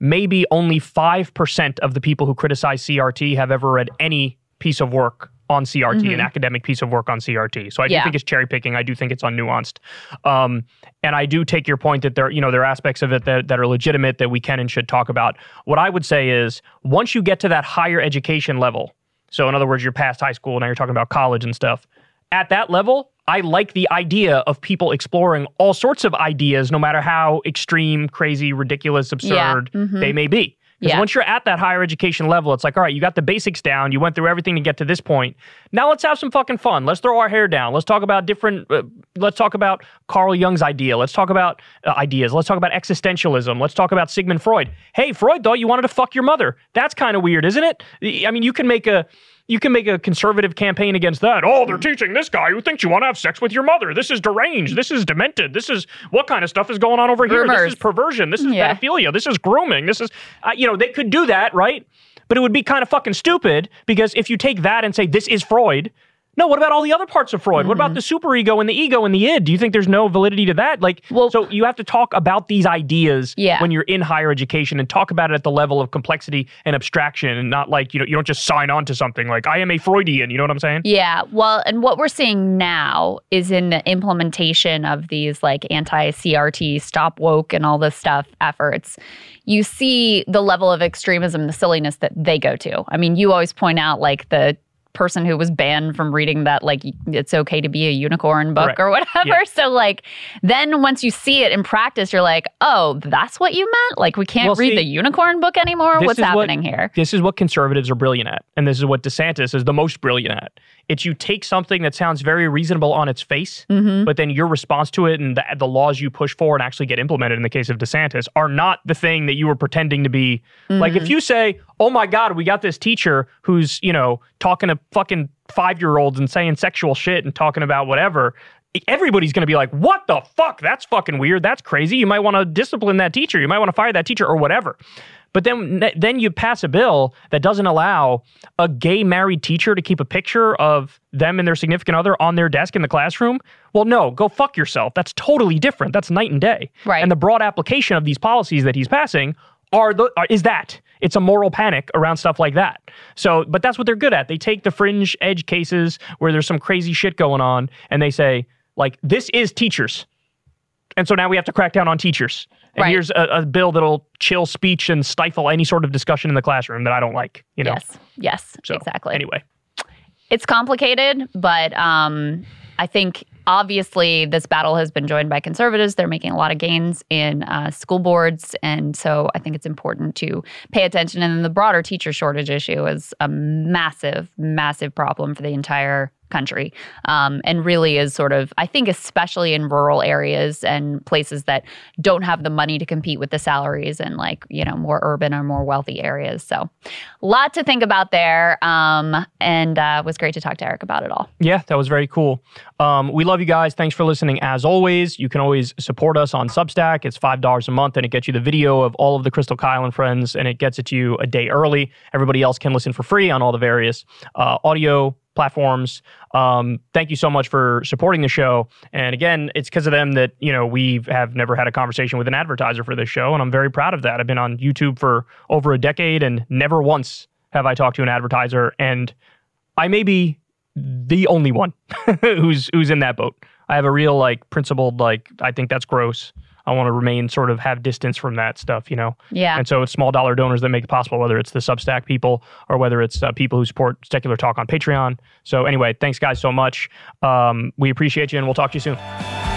maybe only 5% of the people who criticize CRT have ever read any piece of work on CRT, an Mhm. academic piece of work on CRT. So I do Yeah. think it's cherry picking. I do think it's unnuanced. Um, and I do take your point that there, you know, there are aspects of it that, that are legitimate that we can and should talk about. What I would say is once you get to that higher education level, so in other words, you're past high school, now you're talking about college and stuff. At that level, I like the idea of people exploring all sorts of ideas, no matter how extreme, crazy, ridiculous, absurd Mhm. they may be. Yeah. once you're at that higher education level, it's like, all right, you got the basics down. You went through everything to get to this point. Now let's have some fucking fun. Let's throw our hair down. Let's talk about different. Uh, let's talk about Carl Jung's idea. Let's talk about uh, ideas. Let's talk about existentialism. Let's talk about Sigmund Freud. Hey, Freud thought you wanted to fuck your mother. That's kind of weird, isn't it? I mean, you can make a. You can make a conservative campaign against that. Oh, they're teaching this guy who thinks you want to have sex with your mother. This is deranged. This is demented. This is what kind of stuff is going on over here. This is perversion. This is Yeah. pedophilia. This is grooming. This is, uh, you know, they could do that, right? But it would be kind of fucking stupid because if you take that and say this is Freud, no, what about all the other parts of Freud? What about mm-hmm. the superego and the ego and the id? Do you think there's no validity to that? Like, Well- so you have to talk about these ideas Yeah. when you're in higher education and talk about it at the level of complexity and abstraction and not like, you know, you don't just sign on to something like I am a Freudian. You know what I'm saying? Yeah, well, and what we're seeing now is in the implementation of these like anti CRT, stop woke, and all this stuff efforts, you see the level of extremism, the silliness that they go to. I mean, you always point out like the person who was banned from reading that like it's okay to be a unicorn book Correct. or whatever Yeah. so like then once you see it in practice you're like oh that's what you meant like we can't Well, read see, the unicorn book anymore what's is what- happening here This is what conservatives are brilliant at. And this is what DeSantis is the most brilliant at. It's you take something that sounds very reasonable on its face, hmm but then your response to it and the, the laws you push for and actually get implemented in the case of DeSantis are not the thing that you were pretending to be. Like if you say, "Oh my god, we got this teacher who's, you know, talking to fucking 5-year-olds and saying sexual shit and talking about whatever," everybody's going to be like, "What the fuck? That's fucking weird. That's crazy. You might want to discipline that teacher. You might want to fire that teacher or whatever." But then then you pass a bill that doesn't allow a gay married teacher to keep a picture of them and their significant other on their desk in the classroom. Well, no, go fuck yourself. That's totally different. That's night and day. Right. And the broad application of these policies that he's passing are the are, is that it's a moral panic around stuff like that. So, but that's what they're good at. They take the fringe edge cases where there's some crazy shit going on and they say like this is teachers. And so now we have to crack down on teachers. And Right. here's a, a bill that'll chill speech and stifle any sort of discussion in the classroom that I don't like, you know. yes yes So, exactly Anyway, it's complicated, but um, I think obviously this battle has been joined by conservatives. They're making a lot of gains in uh, school boards, and so I think it's important to pay attention. And then the broader teacher shortage issue is a massive, massive problem for the entire country, um, and really is sort of I think especially in rural areas and places that don't have the money to compete with the salaries and like you know more urban or more wealthy areas. So a lot to think about there. Um, and uh, it was great to talk to Eric about it all. yeah, that was very cool. Um, we love you guys. Thanks for listening. As always, you can always support us on Substack. It's five dollars a month, and it gets you the video of all of the Krystal Kyle and friends, and it gets it to you a day early. Everybody else can listen for free on all the various uh, audio platforms. Um, thank you so much for supporting the show. And again, it's because of them that you know we have never had a conversation with an advertiser for this show, and I'm very proud of that. I've been on YouTube for over a decade, and never once have I talked to an advertiser. And I may be the only one who's who's in that boat. I have a real like principled like I think that's gross. I want to remain sort of have distance from that stuff, you know. Yeah. And so it's small dollar donors that make it possible, whether it's the Substack people or whether it's uh, people who support Secular Talk on Patreon. So anyway, thanks guys so much. Um, we appreciate you, and we'll talk to you soon.